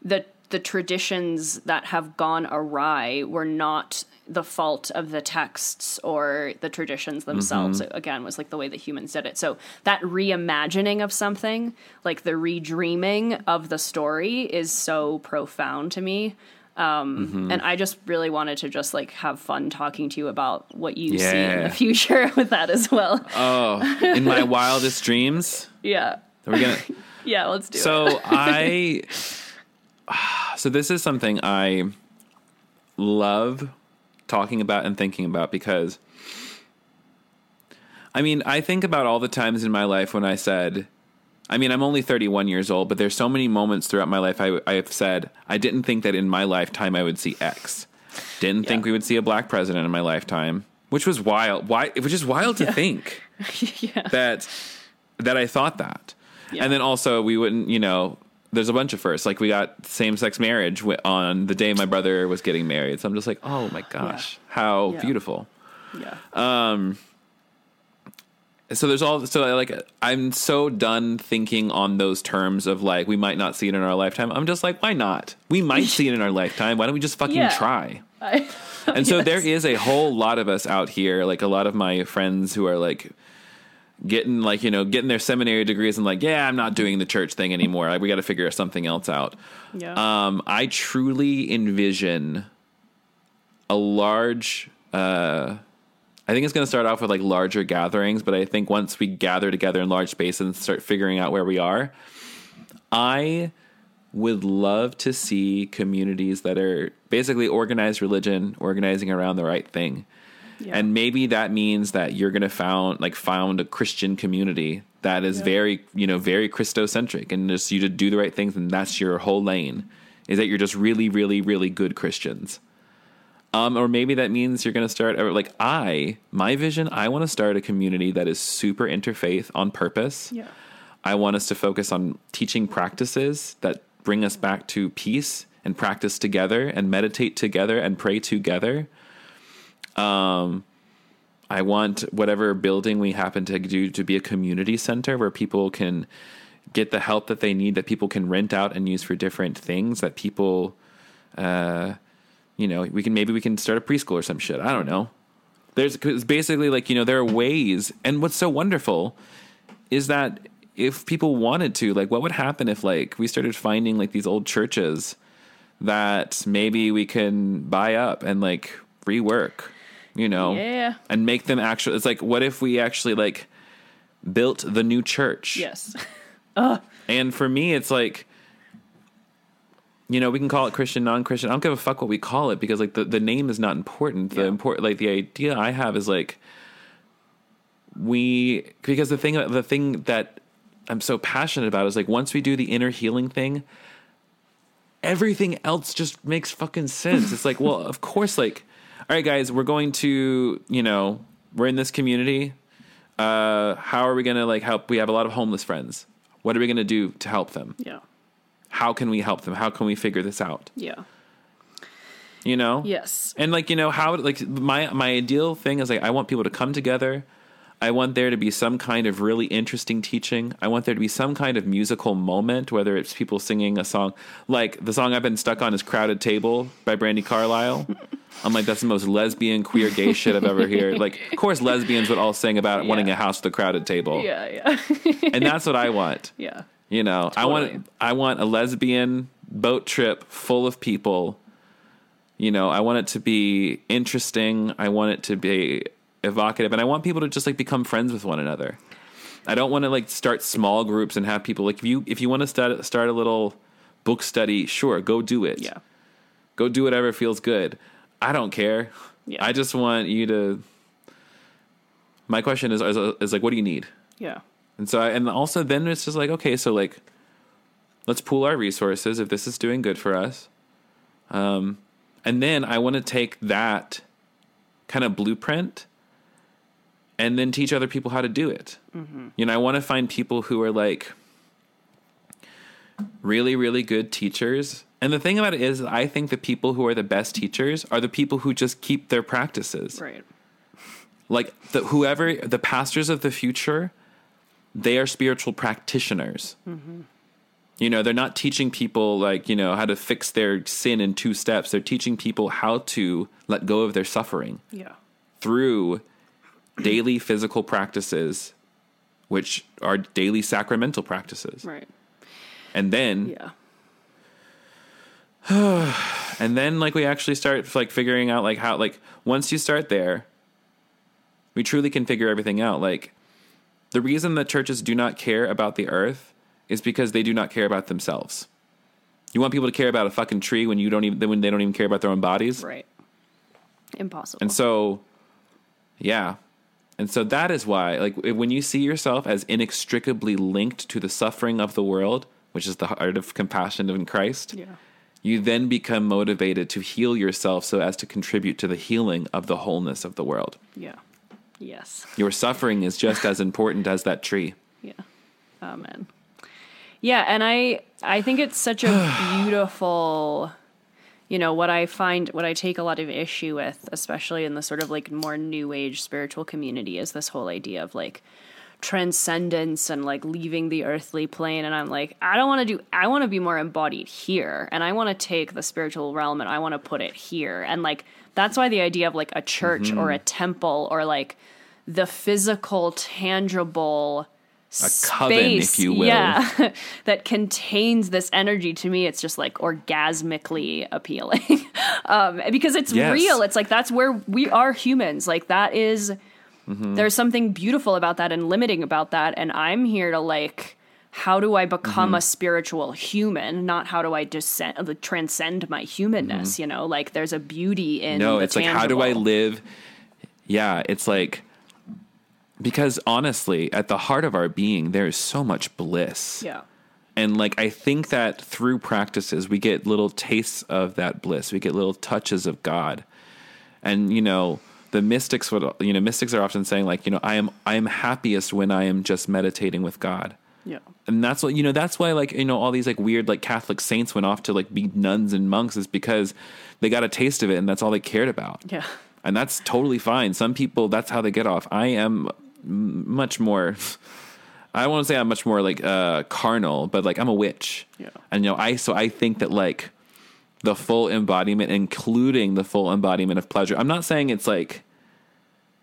the the traditions that have gone awry were not the fault of the texts or the traditions themselves. It, again, was like the way that humans did it. So that reimagining of something, like the redreaming of the story, is so profound to me. Um, And I just really wanted to just like have fun talking to you about what you see in the future [laughs] with that as well. Oh, in my wildest dreams, yeah, we're gonna. [laughs] yeah. Let's do it. So [laughs] I. [sighs] So this is something I love talking about and thinking about because. I mean, I think about all the times in my life when I said, I mean, I'm only 31 years old, but there's so many moments throughout my life I, I've said, I didn't think that in my lifetime I would see X. Didn't think we would see a black president in my lifetime, which was wild. Why? Which is wild to think [laughs] yeah. that that I thought that. Yeah. And then also we wouldn't, you know, there's a bunch of firsts. Like we got same sex marriage on the day my brother was getting married. So I'm just like, oh my gosh, how Yeah. beautiful. yeah. Um, So there's all so I like I'm so done thinking on those terms of like we might not see it in our lifetime. I'm just like, why not? We might see it in our lifetime. Why don't we just fucking Yeah. try? I, [laughs] And so Yes. there is a whole lot of us out here, like a lot of my friends who are like getting like, you know, getting their seminary degrees and like, yeah, I'm not doing the church thing anymore. Like, we got to figure something else out. yeah. Um, I truly envision a large uh I think it's going to start off with like larger gatherings, but I think once we gather together in large spaces and start figuring out where we are, I would love to see communities that are basically organized religion, organizing around the right thing. Yeah. And maybe that means that you're going to found like found a Christian community that is very, you know, very Christocentric and just you to do the right things and that's your whole lane. Is that you're just really really really good Christians. Um, or maybe that means you're going to start like I, my vision, I want to start a community that is super interfaith on purpose. yeah. I want us to focus on teaching practices that bring us back to peace and practice together and meditate together and pray together. Um, I want whatever building we happen to do to be a community center where people can get the help that they need, that people can rent out and use for different things, that people, uh, you know, we can maybe we can start a preschool or some shit. I don't know. There's cause basically like you know there are ways, and what's so wonderful is that if people wanted to, like, what would happen if like we started finding like these old churches that maybe we can buy up and like rework, you know, Yeah. and make them actually. It's like, what if we actually like built the new church? Yes. [laughs] And for me, it's like, you know, we can call it Christian, non-Christian. I don't give a fuck what we call it because like the, the name is not important. The Yeah. important, like the idea I have is like, we because the thing the thing that I'm so passionate about is like once we do the inner healing thing, everything else just makes fucking sense. it's like, well, of course, like, all right, guys, we're going to, you know, we're in this community. Uh, how are we gonna like help? We have a lot of homeless friends. What are we gonna do to help them? Yeah. How can we help them? How can we figure this out? Yeah. You know? Yes. And like, you know, how like my my ideal thing is like I want people to come together. I want there to be some kind of really interesting teaching. I want there to be some kind of musical moment, whether it's people singing a song. Like the song I've been stuck on is Crowded Table by Brandi Carlile. [laughs] I'm like, that's the most lesbian, queer, gay shit I've ever heard. Like, of course, lesbians would all sing about wanting a house with a crowded table. Yeah, yeah. And that's what I want. [laughs] yeah. You know, I want I want a lesbian boat trip full of people. You know, I want it to be interesting. I want it to be evocative, and I want people to just like become friends with one another. I don't want to like start small groups and have people like if you if you want to start start a little book study, sure, go do it. Yeah. Go do whatever feels good. I don't care. Yeah. I just want you to. My question is, is is like, what do you need? Yeah. And so, I, and also then it's just like, okay, so like, let's pool our resources if this is doing good for us. Um, and then I want to take that kind of blueprint and then teach other people how to do it. You know, I want to find people who are like really, really good teachers. And the thing about it is, I think the people who are the best teachers are the people who just keep their practices Right. like the whoever the pastors of the future they are spiritual practitioners you know they're not teaching people like you know how to fix their sin in two steps they're teaching people how to let go of their suffering Yeah. through daily physical practices which are daily sacramental practices Right. and then Yeah. [sighs] and then like we actually start like figuring out like how like once you start there we truly can figure everything out like the reason that churches do not care about the earth is because they do not care about themselves you want people to care about a fucking tree when you don't even when they don't even care about their own bodies Right. Impossible. and so yeah and so that is why like when you see yourself as inextricably linked to the suffering of the world which is the heart of compassion in christ yeah. you then become motivated to heal yourself so as to contribute to the healing of the wholeness of the world. Yeah. Yes. Your suffering is just as important as that tree. Yeah. Amen. Yeah, and I I think it's such a [sighs] beautiful you know, what I find what I take a lot of issue with, especially in the sort of like more new age spiritual community, is this whole idea of like transcendence and like leaving the earthly plane and I'm like I don't want to do I want to be more embodied here and I want to take the spiritual realm and I want to put it here and like that's why the idea of like a church or a temple or like the physical tangible A coven, if you will. yeah, [laughs] that contains this energy. To me, it's just like orgasmically appealing [laughs] um, because it's Yes. real. It's like that's where we are humans. Like that is- Mm-hmm. there's something beautiful about that and limiting about that. And I'm here to like, how do I become Mm-hmm. a spiritual human? Not how do I descend, uh, transcend my humanness? You know, like there's a beauty in Mm-hmm. No, it's like how do I live? Yeah, it's like because honestly, at the heart of our being there is so much bliss. Yeah, And like I think that through practices we get little tastes of that bliss. We get little touches of God. And you know, the mystics would you know, mystics are often saying like, you know, I am I am happiest when I am just meditating with God. Yeah, And that's what you know, that's why like, you know, all these like weird like Catholic saints went off to like be nuns and monks is because they got a taste of it and that's all they cared about. yeah, And that's totally fine. Some people that's how they get off. I am much more I to say I'm much more like uh carnal, but like I'm a witch. Yeah. And you know, I so I think that like the full embodiment including the full embodiment of pleasure. I'm not saying it's like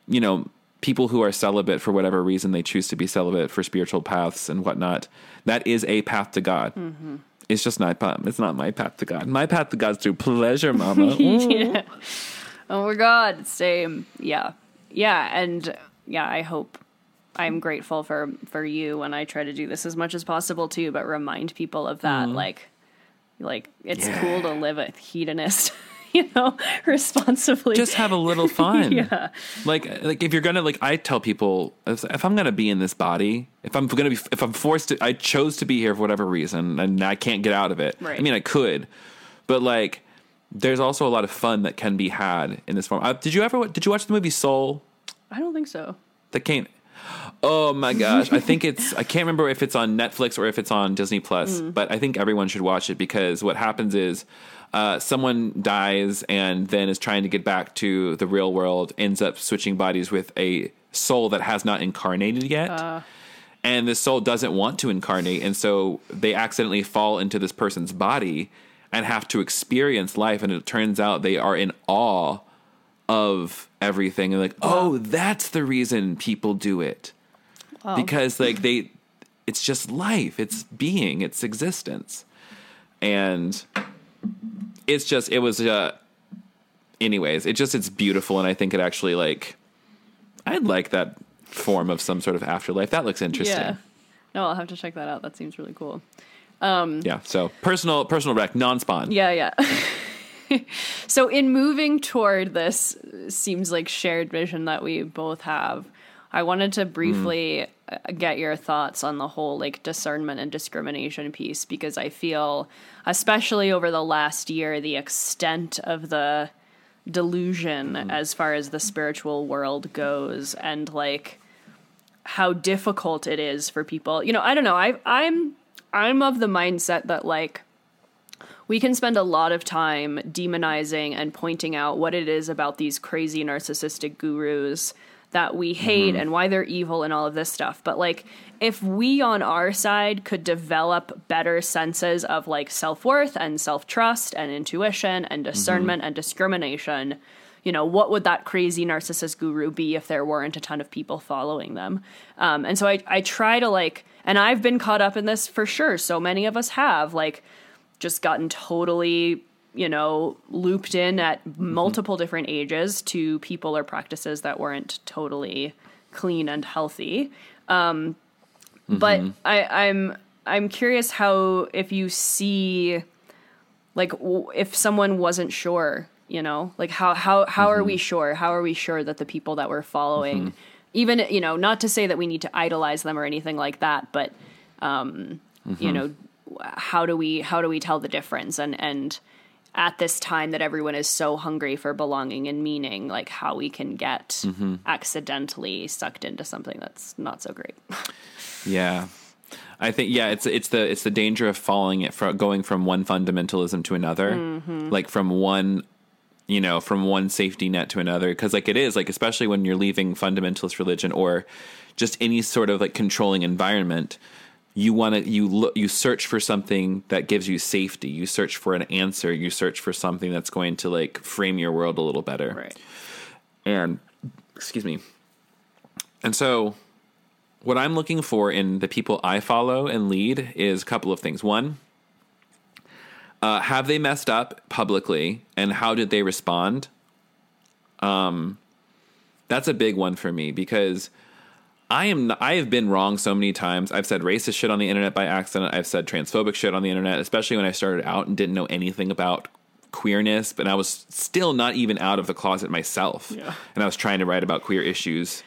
you know, people who are celibate for whatever reason they choose to be celibate for spiritual paths and whatnot. That is a path to God. Mm-hmm. It's just not it's not my path to God. My path to God's through pleasure, mama. [laughs] yeah. Oh my god, same. Yeah. Yeah, and yeah, I hope I'm grateful for for you and I try to do this as much as possible too, but remind people of that mm-hmm. like like it's Yeah. cool to live a hedonist [laughs] [laughs] you know, responsibly. just have a little fun. [laughs] Yeah. Like like if you're gonna like I tell people if, if I'm gonna be in this body, if I'm gonna be if I'm forced to I chose to be here for whatever reason and I can't get out of it. Right. I mean I could, but like there's also a lot of fun that can be had in this form. Uh, did you ever did you watch the movie Soul? I don't think so. That came. Oh my gosh! I think it's. I can't remember if it's on Netflix or if it's on Disney Plus, [laughs] but I think everyone should watch it because what happens is uh, someone dies and then is trying to get back to the real world, ends up switching bodies with a soul that has not incarnated yet. and this soul doesn't want to incarnate, and so they accidentally fall into this person's body and have to experience life. And it turns out they are in awe of everything, and like, oh, that's the reason people do it. Because like they, it's just life, it's being, it's existence, and it's just it was uh anyways it just it's beautiful and i think it actually like i'd like that form of some sort of afterlife that looks interesting Yeah. No, I'll have to check that out. That seems really cool. um yeah so personal personal rec non-spawn Yeah, yeah. [laughs] so in moving toward this seems like shared vision that we both have, I wanted to briefly uh get your thoughts on the whole like discernment and discrimination piece because I feel especially over the last year the extent of the delusion as far as the spiritual world goes and like how difficult it is for people. You know, I don't know. I I'm I'm of the mindset that like we can spend a lot of time demonizing and pointing out what it is about these crazy narcissistic gurus that we hate and why they're evil and all of this stuff. But like if we on our side could develop better senses of like self-worth and self-trust and intuition and discernment and discrimination, you know, what would that crazy narcissist guru be if there weren't a ton of people following them? Um, and so I, I try to like, and I've been caught up in this for sure. So many of us have like just gotten totally, you know, looped in at multiple different ages to people or practices that weren't totally clean and healthy. Um, But I, I'm I'm curious how if you see like w- if someone wasn't sure you know like how how how are we sure? How are we sure that the people that we're following even you know not to say that we need to idolize them or anything like that but um you know how do we how do we tell the difference? And and at this time that everyone is so hungry for belonging and meaning like how we can get mm-hmm. accidentally sucked into something that's not so great. [laughs] Yeah. I think yeah, it's it's the it's the danger of falling it from going from one fundamentalism to another, mm-hmm. like from one you know from one safety net to another. Because like it is like especially when you're leaving fundamentalist religion or just any sort of like controlling environment you want to you look you search for something that gives you safety you search for an answer you search for something that's going to like frame your world a little better right and excuse me. And so what I'm looking for in the people I follow and lead is a couple of things. One, uh, have they messed up publicly and how did they respond? Um, that's a big one for me because I am I have been wrong so many times. I've said racist shit on the internet by accident. I've said transphobic shit on the internet, especially when I started out and didn't know anything about queerness, but I was still not even out of the closet myself. Yeah. And I was trying to write about queer issues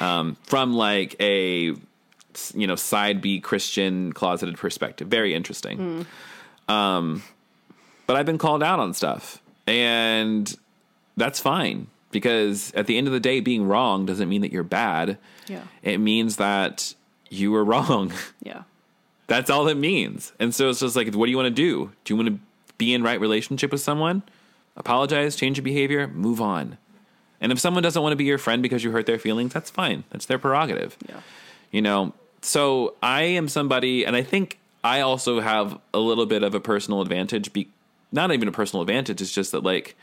um, from like a you know side B Christian closeted perspective. Very interesting. Um, but I've been called out on stuff, and that's fine because at the end of the day, being wrong doesn't mean that you're bad. Yeah It means that you were [laughs] wrong. yeah That's all it means. And so it's just like, what do you want to do? Do you want to be in right relationship with someone? Apologize, change your behavior, move on. And if someone doesn't want to be your friend because you hurt their feelings, that's fine. That's their prerogative. yeah You know, so I am somebody, and I think I also have a little bit of a personal advantage. Be not even a personal advantage. It's just that, like,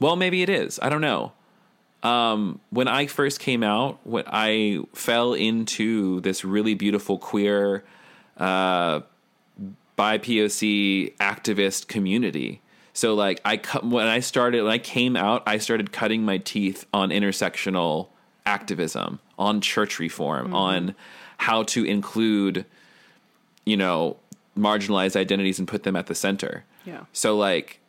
well, maybe it is. I don't know. Um, when I first came out, when I fell into this really beautiful queer, uh, BIPOC activist community. So, like, I cut when I started when I came out, I started cutting my teeth on intersectional activism, on church reform, on how to include, you know, marginalized identities and put them at the center. Yeah. So, like,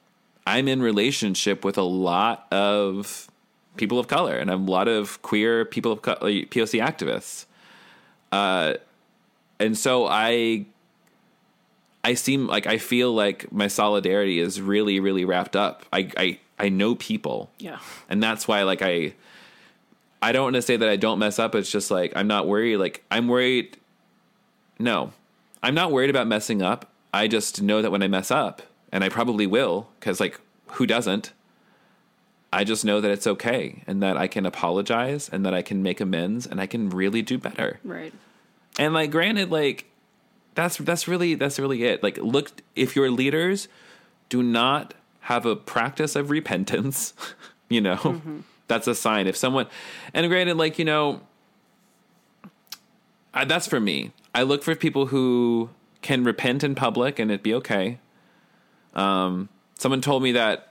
I'm in relationship with a lot of people of color and a lot of queer people of co- POC activists. Uh, and so I I seem like I feel like my solidarity is really really wrapped up. I I I know people. Yeah. And that's why like I I don't want to say that I don't mess up. It's just like I'm not worried. Like I'm worried. No, I'm not worried about messing up. I just know that when I mess up, and I probably will, because like who doesn't? I just know that it's okay, and that I can apologize, and that I can make amends, and I can really do better. Right. And like, granted, like that's that's really that's really it. Like, look, if your leaders do not have a practice of repentance, [laughs] you know, that's a sign. If someone, and granted, like you know, I, that's for me. I look for people who can repent in public and it be okay. Um, someone told me that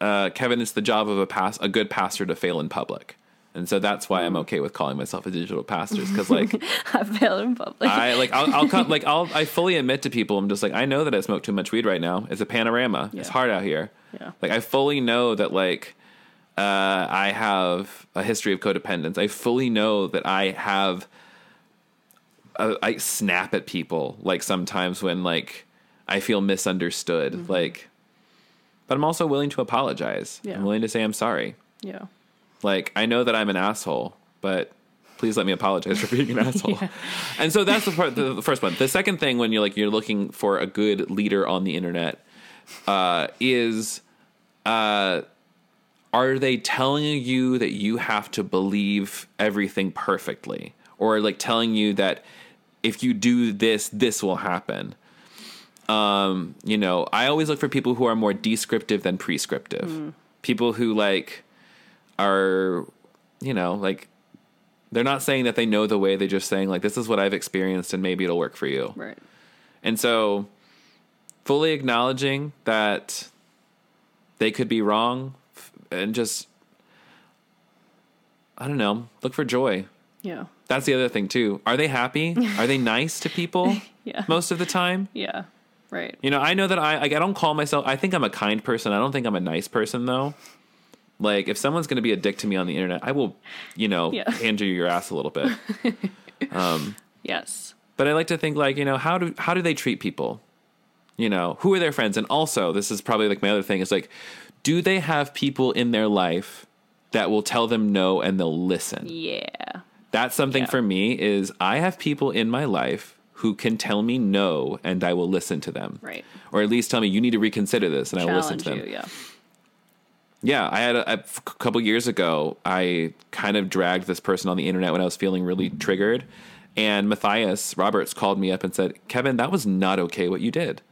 uh, Kevin, it's the job of a pass a good pastor to fail in public. And so that's why I'm okay with calling myself a digital pastor, because [laughs] like I failed in public. I like I'll, I'll come like I'll I fully admit to people I'm just like I know that I smoke too much weed right now. It's a panorama. It's hard out here. Yeah. Like I fully know that like uh, I have a history of codependence. I fully know that I have uh, I snap at people like sometimes when like I feel misunderstood. Mm-hmm. Like, but I'm also willing to apologize. Yeah. I'm willing to say I'm sorry. yeah. Like, I know that I'm an asshole, but please let me apologize for being an [laughs] asshole. yeah. And so that's the part, the, the first one. The second thing, when you're like you're looking for a good leader on the internet, uh, is uh, are they telling you that you have to believe everything perfectly, or like telling you that if you do this, this will happen? Um, you know, I always look for people who are more descriptive than prescriptive. People who like are, you know, like they're not saying that they know the way. They're just saying like, this is what I've experienced, and maybe it'll work for you. Right. And so, fully acknowledging that they could be wrong, f- and just, I don't know, look for joy. Yeah. That's the other thing too. Are they happy? Are they [laughs] nice to people? Yeah. Most of the time. Yeah. Right. You know, I know that I like, I don't call myself. I think I'm a kind person. I don't think I'm a nice person though. Like if someone's going to be a dick to me on the internet, I will, you know, Yeah. [laughs] hand you your ass a little bit. [laughs] Um, yes. But I like to think like, you know, how do how do they treat people? You know, who are their friends? And also, this is probably like my other thing is like, do they have people in their life that will tell them no and they'll listen? Yeah. That's something Yeah. for me is I have people in my life who can tell me no and I will listen to them. Right. Or at least tell me you need to reconsider this and I will listen to them. you. Yeah. Yeah, I had a couple years ago. I kind of dragged this person on the internet when I was feeling really triggered, and Matthias Roberts called me up and said, "Kevin, that was not okay what you did."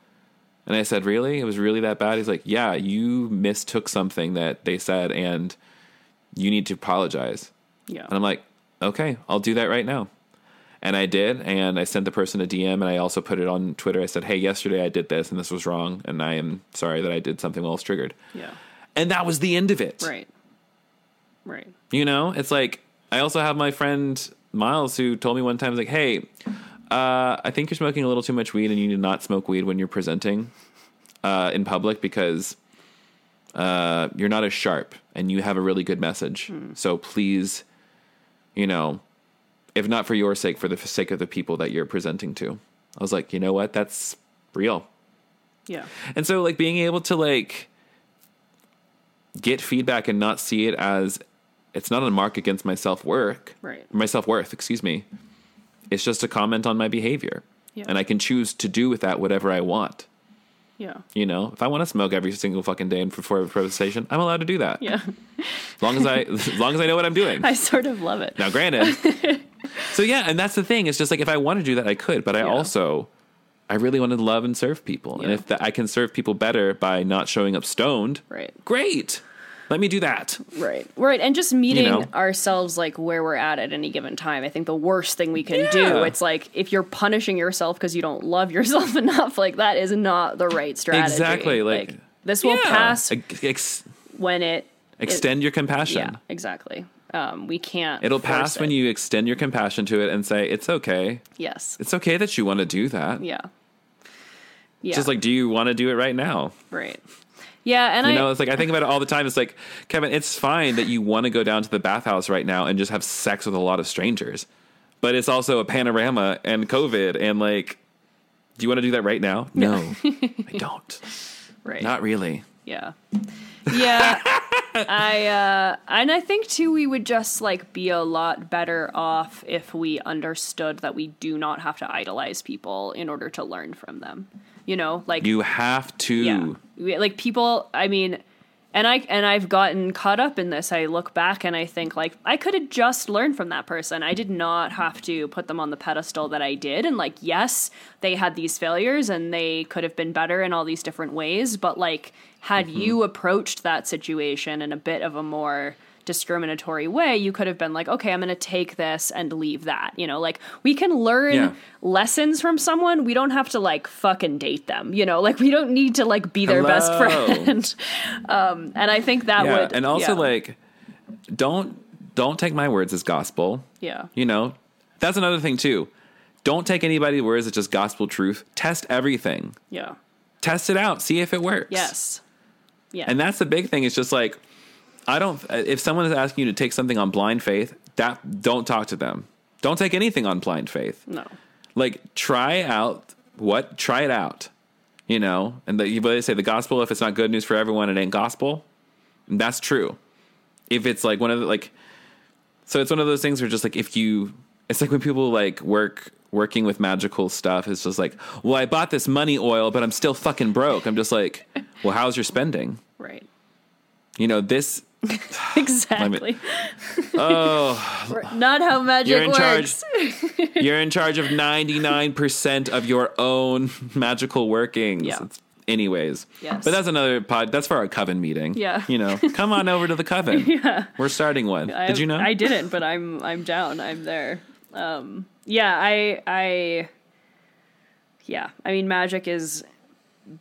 And I said, "Really? It was really that bad?" He's like, "Yeah, you mistook something that they said, and you need to apologize." Yeah. And I'm like, "Okay, I'll do that right now." And I did, and I sent the person a DM, and I also put it on Twitter. I said, "Hey, yesterday I did this, and this was wrong, and I am sorry that I did something while I was triggered." yeah. And that was the end of it. Right. Right. You know, it's like I also have my friend Miles who told me one time, like, "Hey, uh, I think you're smoking a little too much weed, and you need to not smoke weed when you're presenting uh, in public because uh, you're not as sharp, and you have a really good message. So please, you know, if not for your sake, for the sake of the people that you're presenting to." I was like, you know what? That's real. Yeah. And so like being able to like get feedback and not see it as it's not a mark against my self-worth. Right. My self-worth, excuse me. It's just a comment on my behavior. Yeah. And I can choose to do with that whatever I want. Yeah. You know, if I want to smoke every single fucking day and for a presentation, I'm allowed to do that. Yeah. As long as I [laughs] as long as I know what I'm doing. [laughs] I sort of love it. Now, granted. [laughs] so yeah, and that's the thing. It's just like if I want to do that, I could, but I Yeah. also, I really want to love and serve people, and if that I can serve people better by not showing up stoned, Right. great. Let me do that. Right. Right. And just meeting know? ourselves like where we're at at any given time. I think the worst thing we can Yeah. do, it's like if you're punishing yourself because you don't love yourself [laughs] enough, like that is not the right strategy. Exactly, like- this will Yeah. pass Ex- when it extend your compassion. Yeah, exactly. Um, we can't. It'll pass when you extend your compassion to it and say it's okay. Yes. It's okay that you want to do that. Yeah. Yeah. Just like, do you want to do it right now? right. Yeah, and You I know, it's like I think about it all the time. It's like, Kevin, it's fine that you want to go down to the bathhouse right now and just have sex with a lot of strangers. But it's also a panorama and COVID and like do you want to do that right now? No. I don't. [laughs] right. Not really. Yeah. Yeah. [laughs] I uh and I think too we would just like be a lot better off if we understood that we do not have to idolize people in order to learn from them. You know, like You have to yeah. Like people, I mean, and I and I've gotten caught up in this. I look back and I think like I could have just learned from that person. I did not have to put them on the pedestal that I did. And like, yes, they had these failures and they could have been better in all these different ways. But like, had Mm-hmm. you approached that situation in a bit of a more discriminatory way, you could have been like, okay, I'm going to take this and leave that. You know, like we can learn Yeah. lessons from someone. We don't have to like fucking date them. You know, like we don't need to like be their best friend. [laughs] um, and I think that Yeah. would, and also yeah. like don't don't take my words as gospel. yeah, You know, that's another thing too. Don't take anybody's words as just gospel truth. Test everything. yeah, Test it out. See if it works. yes, yeah, And that's the big thing. It's just like I don't. If someone is asking you to take something on blind faith, that don't talk to them. Don't take anything on blind faith. no, Like try out what. Try it out. You know, and the, they say the gospel. If it's not good news for everyone, it ain't gospel. And that's true. If it's like one of the like, so it's one of those things where just like if you, it's like when people like work working with magical stuff. It's just like, well, I bought this money oil, but I'm still fucking broke. I'm just like, well, how's your spending? Right, You know this. [laughs] exactly. Oh, Not how magic You're in works. [laughs] you're in charge of 99% of your own [laughs] magical workings. Yeah. It's- anyways. Yes. But that's another pod. That's for our coven meeting. Yeah. You know, come on over to the coven. yeah. We're starting one. I, Did you know? I didn't, but I'm I'm down. I'm there. Um, yeah, I I yeah. I mean, magic has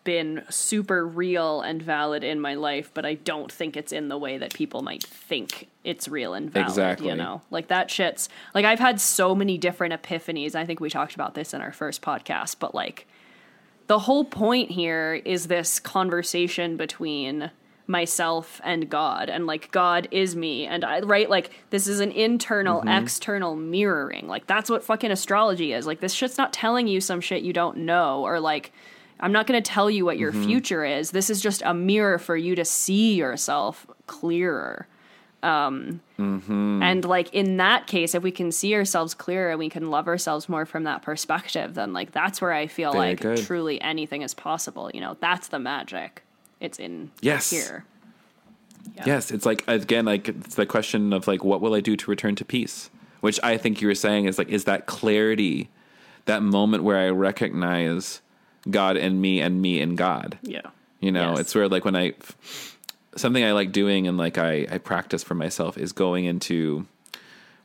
been super real and valid in my life, but I don't think it's in the way that people might think it's real and valid. Exactly. You know, like that shit's like I've had so many different epiphanies. I think we talked about this in our first podcast, but like the whole point here is this conversation between myself and God and like God is me and I right like this is an internal mm-hmm. external mirroring like that's what fucking astrology is like this shit's not telling you some shit you don't know or like I'm not going to tell you what your future is this is just a mirror for you to see yourself clearer um and like in that case if we can see ourselves clearer and we can love ourselves more from that perspective then like that's where I feel Very like good. truly anything is possible you know that's the magic it's in Yes. here Yeah. Yes, it's like again, like it's the question of like, what will I do to return to peace? Which I think you were saying is like, is that clarity, that moment where I recognize God and me and me and God. yeah You know, Yes. it's where like when I something I like doing and like I I practice for myself is going into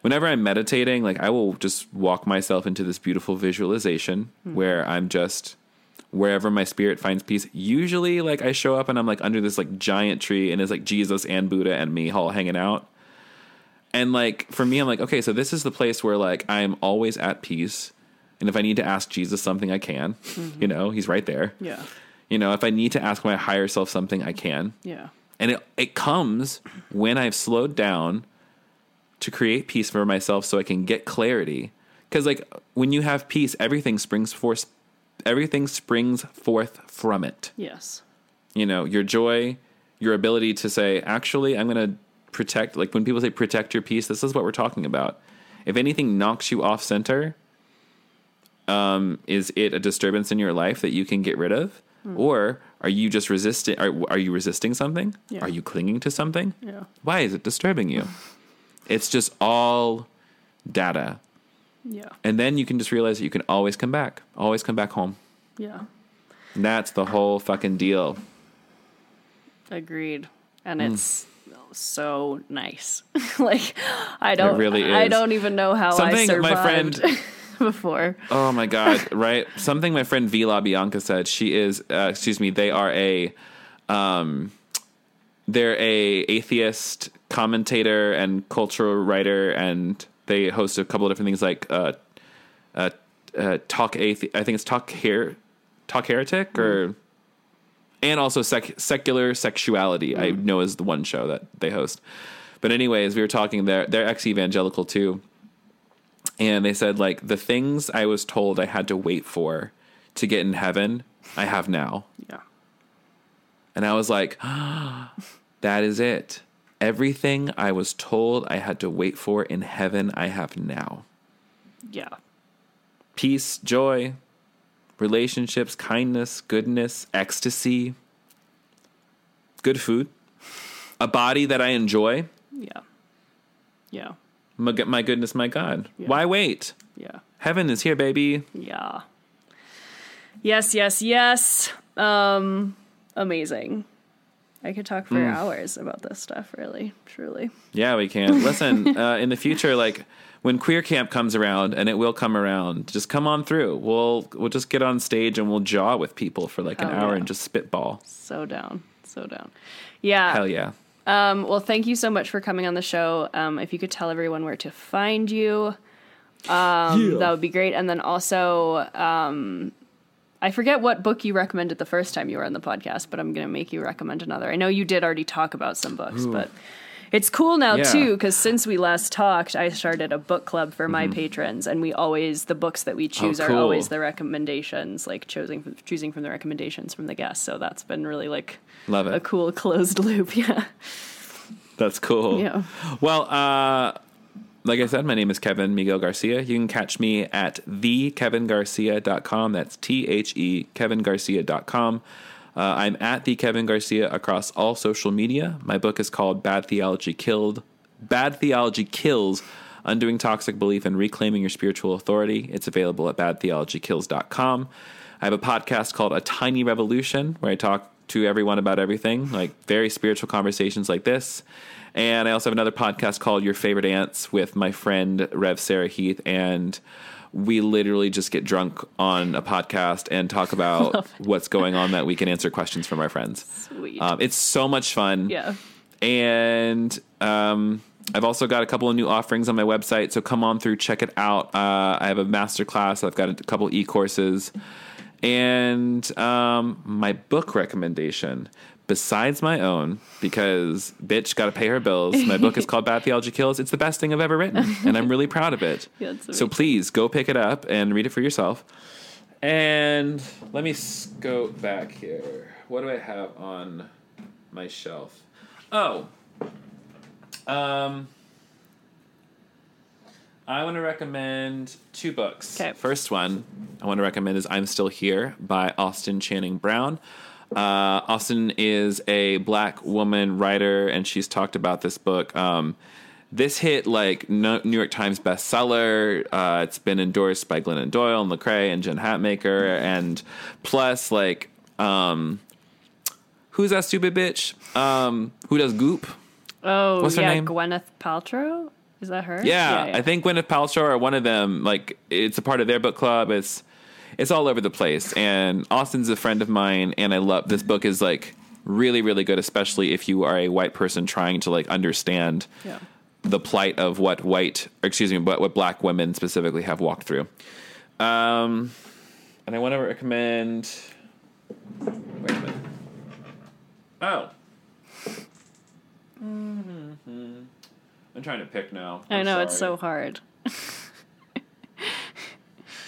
whenever I'm meditating, like I will just walk myself into this beautiful visualization hmm. where I'm just wherever my spirit finds peace. Usually like I show up and I'm like under this like giant tree and it's like Jesus and Buddha and me all hanging out. And like for me I'm like, okay, so this is the place where like I'm always at peace. And if I need to ask Jesus something I can, mm-hmm. you know, he's right there. yeah You know, if I need to ask my higher self something, I can. yeah And it, it comes when I've slowed down to create peace for myself so I can get clarity. Because, like, when you have peace, everything springs forth, everything springs forth from it. yes You know, your joy, your ability to say, actually, I'm going to protect, like, when people say protect your peace, this is what we're talking about. If anything knocks you off center, um, is it a disturbance in your life that you can get rid of? Or are you just resisting? Are, are you resisting something? Yeah. Are you clinging to something? yeah Why is it disturbing you? [laughs] it's just all data. yeah And then you can just realize that you can always come back, always come back home. yeah And that's the whole fucking deal. agreed and Mm. it's so nice [laughs] like i don't really i don't even know how i survived. Something survived my friend- [laughs] [laughs] before Oh my god! right? Something my friend Vila Bianca said. She is, uh, excuse me. They are a, um, they're a atheist commentator and cultural writer, and they host a couple of different things like uh, uh, uh talk athe- I think it's talk here, talk heretic, or and also sec- secular sexuality. I know is the one show that they host. But anyways, we were talking. They're they're ex evangelical too, and they said like the things I was told I had to wait for to get in heaven, I have now. Yeah. And I was like, [gasps] that is it. Everything I was told I had to wait for in heaven, I have now. Yeah. Peace, joy, relationships, kindness, goodness, ecstasy, good food, a body that I enjoy. Yeah. Yeah. My, my goodness, my God. Yeah. Why wait? Yeah. Heaven is here, baby. Yeah. Yes, yes, yes. Um amazing. I could talk for Mm. hours about this stuff, really, truly. Yeah, we can. Listen, uh, in the future, like when queer camp comes around, and it will come around, just come on through. We'll we'll just get on stage and we'll jaw with people for like an Hell hour yeah. and just spitball. So down. So down. Yeah. Hell yeah. Um, well, thank you so much for coming on the show. Um, if you could tell everyone where to find you, um, that would be great. And then also, um, I forget what book you recommended the first time you were on the podcast, but I'm going to make you recommend another. I know you did already talk about some books, but it's cool now Yeah. too because since we last talked, I started a book club for my patrons, and we always the books that we choose are Mm-hmm. Oh, cool. always the recommendations, like choosing from, choosing from the recommendations from the guests. So that's been really like Love it. a cool closed loop. [laughs] Yeah, That's cool. yeah. Well, uh, like I said, my name is Kevin Miguel Garcia. You can catch me at thekevingarcia.com. That's T H E kevingarcia.com. Uh, I'm at the Kevin Garcia across all social media. My book is called Bad Theology Killed. Bad Theology Kills Undoing Toxic Belief and Reclaiming Your Spiritual Authority. It's available at badtheologykills.com. I have a podcast called A Tiny Revolution where I talk to everyone about everything, like very spiritual conversations like this. And I also have another podcast called Your Favorite Aunts with my friend Rev Sarah Heath. And we literally just get drunk on a podcast and talk about [laughs] what's going on that week and answer questions from our friends. Sweet. Um, it's so much fun. yeah. And um, I've also got a couple of new offerings on my website, so come on through, check it out. Uh, I have a master class. I've got a couple e courses, and um, my book recommendation. Besides my own, because bitch got to pay her bills. My book is called Bad Theology Kills. It's the best thing I've ever written, and I'm really proud of it. [laughs] Yeah, so please go pick it up and read it for yourself. And let me s- go back here. What do I have on my shelf? Oh, um, I want to recommend two books. 'Kay. First one I want to recommend is "I'm Still Here" by Austin Channing Brown. Uh, Austin is a black woman writer, and she's talked about this book. Um, this hit like New York Times bestseller. Uh, it's been endorsed by Glennon Doyle and Lecrae and Jen Hatmaker, and plus like um, who's that stupid bitch? Um, who does Goop? Oh, What's her yeah, name? Gwyneth Paltrow. Is that her? Yeah, I think Gwyneth Paltrow or one of them. Like it's a part of their book club. It's it's all over the place. And Austin's a friend of mine, and I love this book. is like really really good, especially if you are a white person trying to like understand Yeah. the plight of what white, or excuse me, what what black women specifically have walked through. Um, and I want to recommend. Wait a minute. Oh. Mhm. I'm trying to pick now. I I'm know it's so hard. [laughs]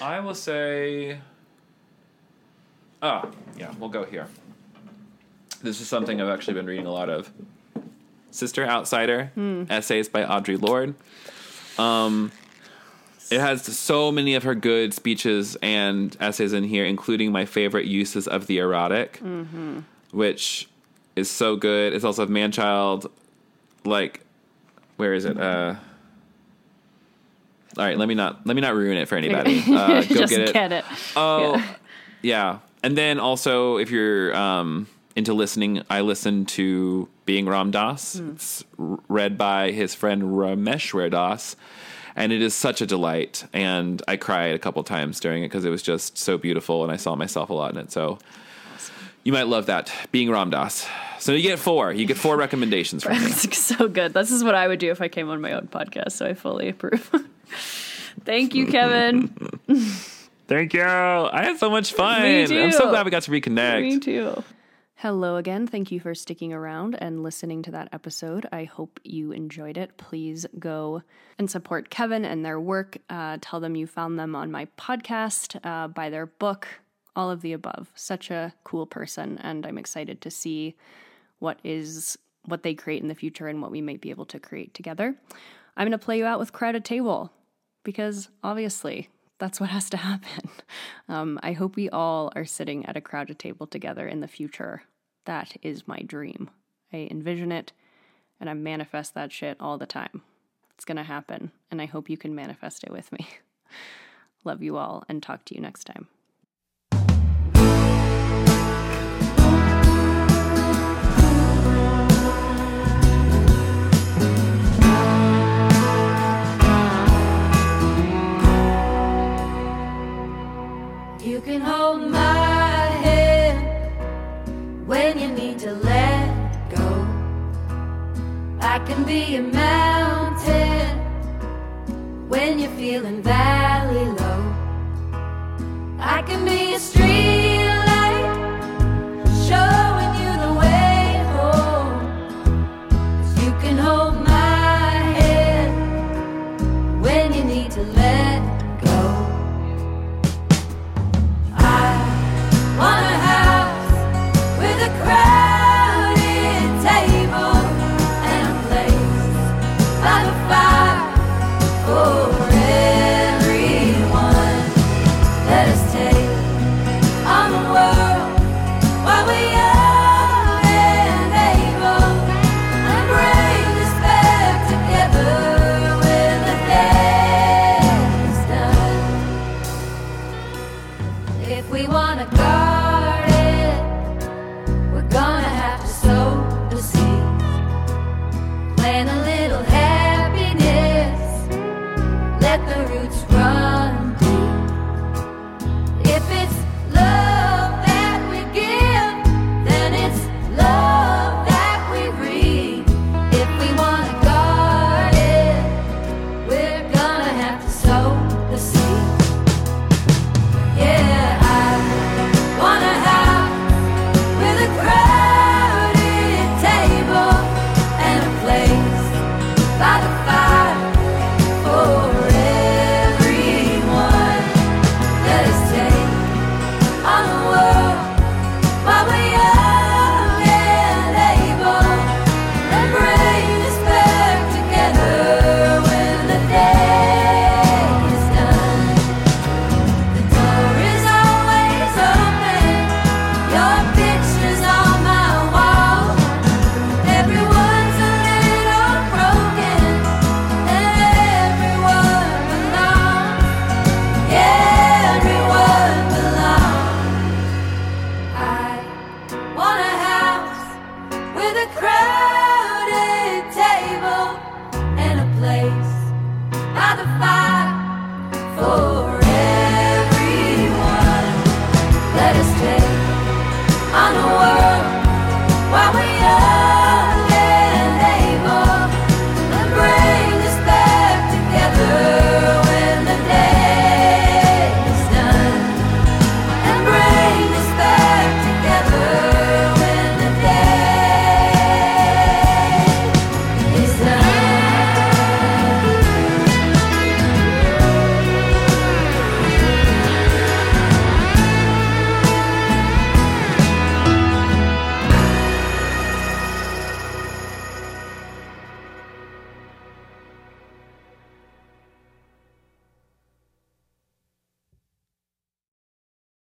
I will say. Ah, yeah, we'll go here. This is something I've actually been reading a lot of. Sister Outsider, essays by Audre Lorde. Um, it has so many of her good speeches and essays in here, including my favorite uses of the erotic, which is so good. It's also man child, like, where is it? Uh, all right, let me not let me not ruin it for anybody. Uh, [laughs] go Just get it. get it. Oh, Yeah. yeah. And then also, if you're um, into listening, I listen to Being Ram Dass. It's read by his friend Rameshwar Das. And it is such a delight. And I cried a couple times during it because it was just so beautiful and I saw myself a lot in it. So you might love that. Being Ram Dass. So you get four. You get four [laughs] recommendations from me. So good. This is what I would do if I came on my own podcast, so I fully approve. [laughs] Thank you, Kevin. Thank you. I had so much fun. Me too. I'm so glad we got to reconnect. Me too. Hello again. Thank you for sticking around and listening to that episode. I hope you enjoyed it. Please go and support Kevin and their work. Uh, tell them you found them on my podcast, uh, buy their book, all of the above. Such a cool person, and I'm excited to see what is what they create in the future and what we might be able to create together. I'm going to play you out with Crowded Table because obviously that's what has to happen. [laughs] Um, I hope we all are sitting at a crowded table together in the future that is my dream. I envision it and I manifest that shit all the time. It's going to happen, and I hope you can manifest it with me. [laughs] Love you all, and talk to you next time. Can be a mountain when you're feeling valley low. I can be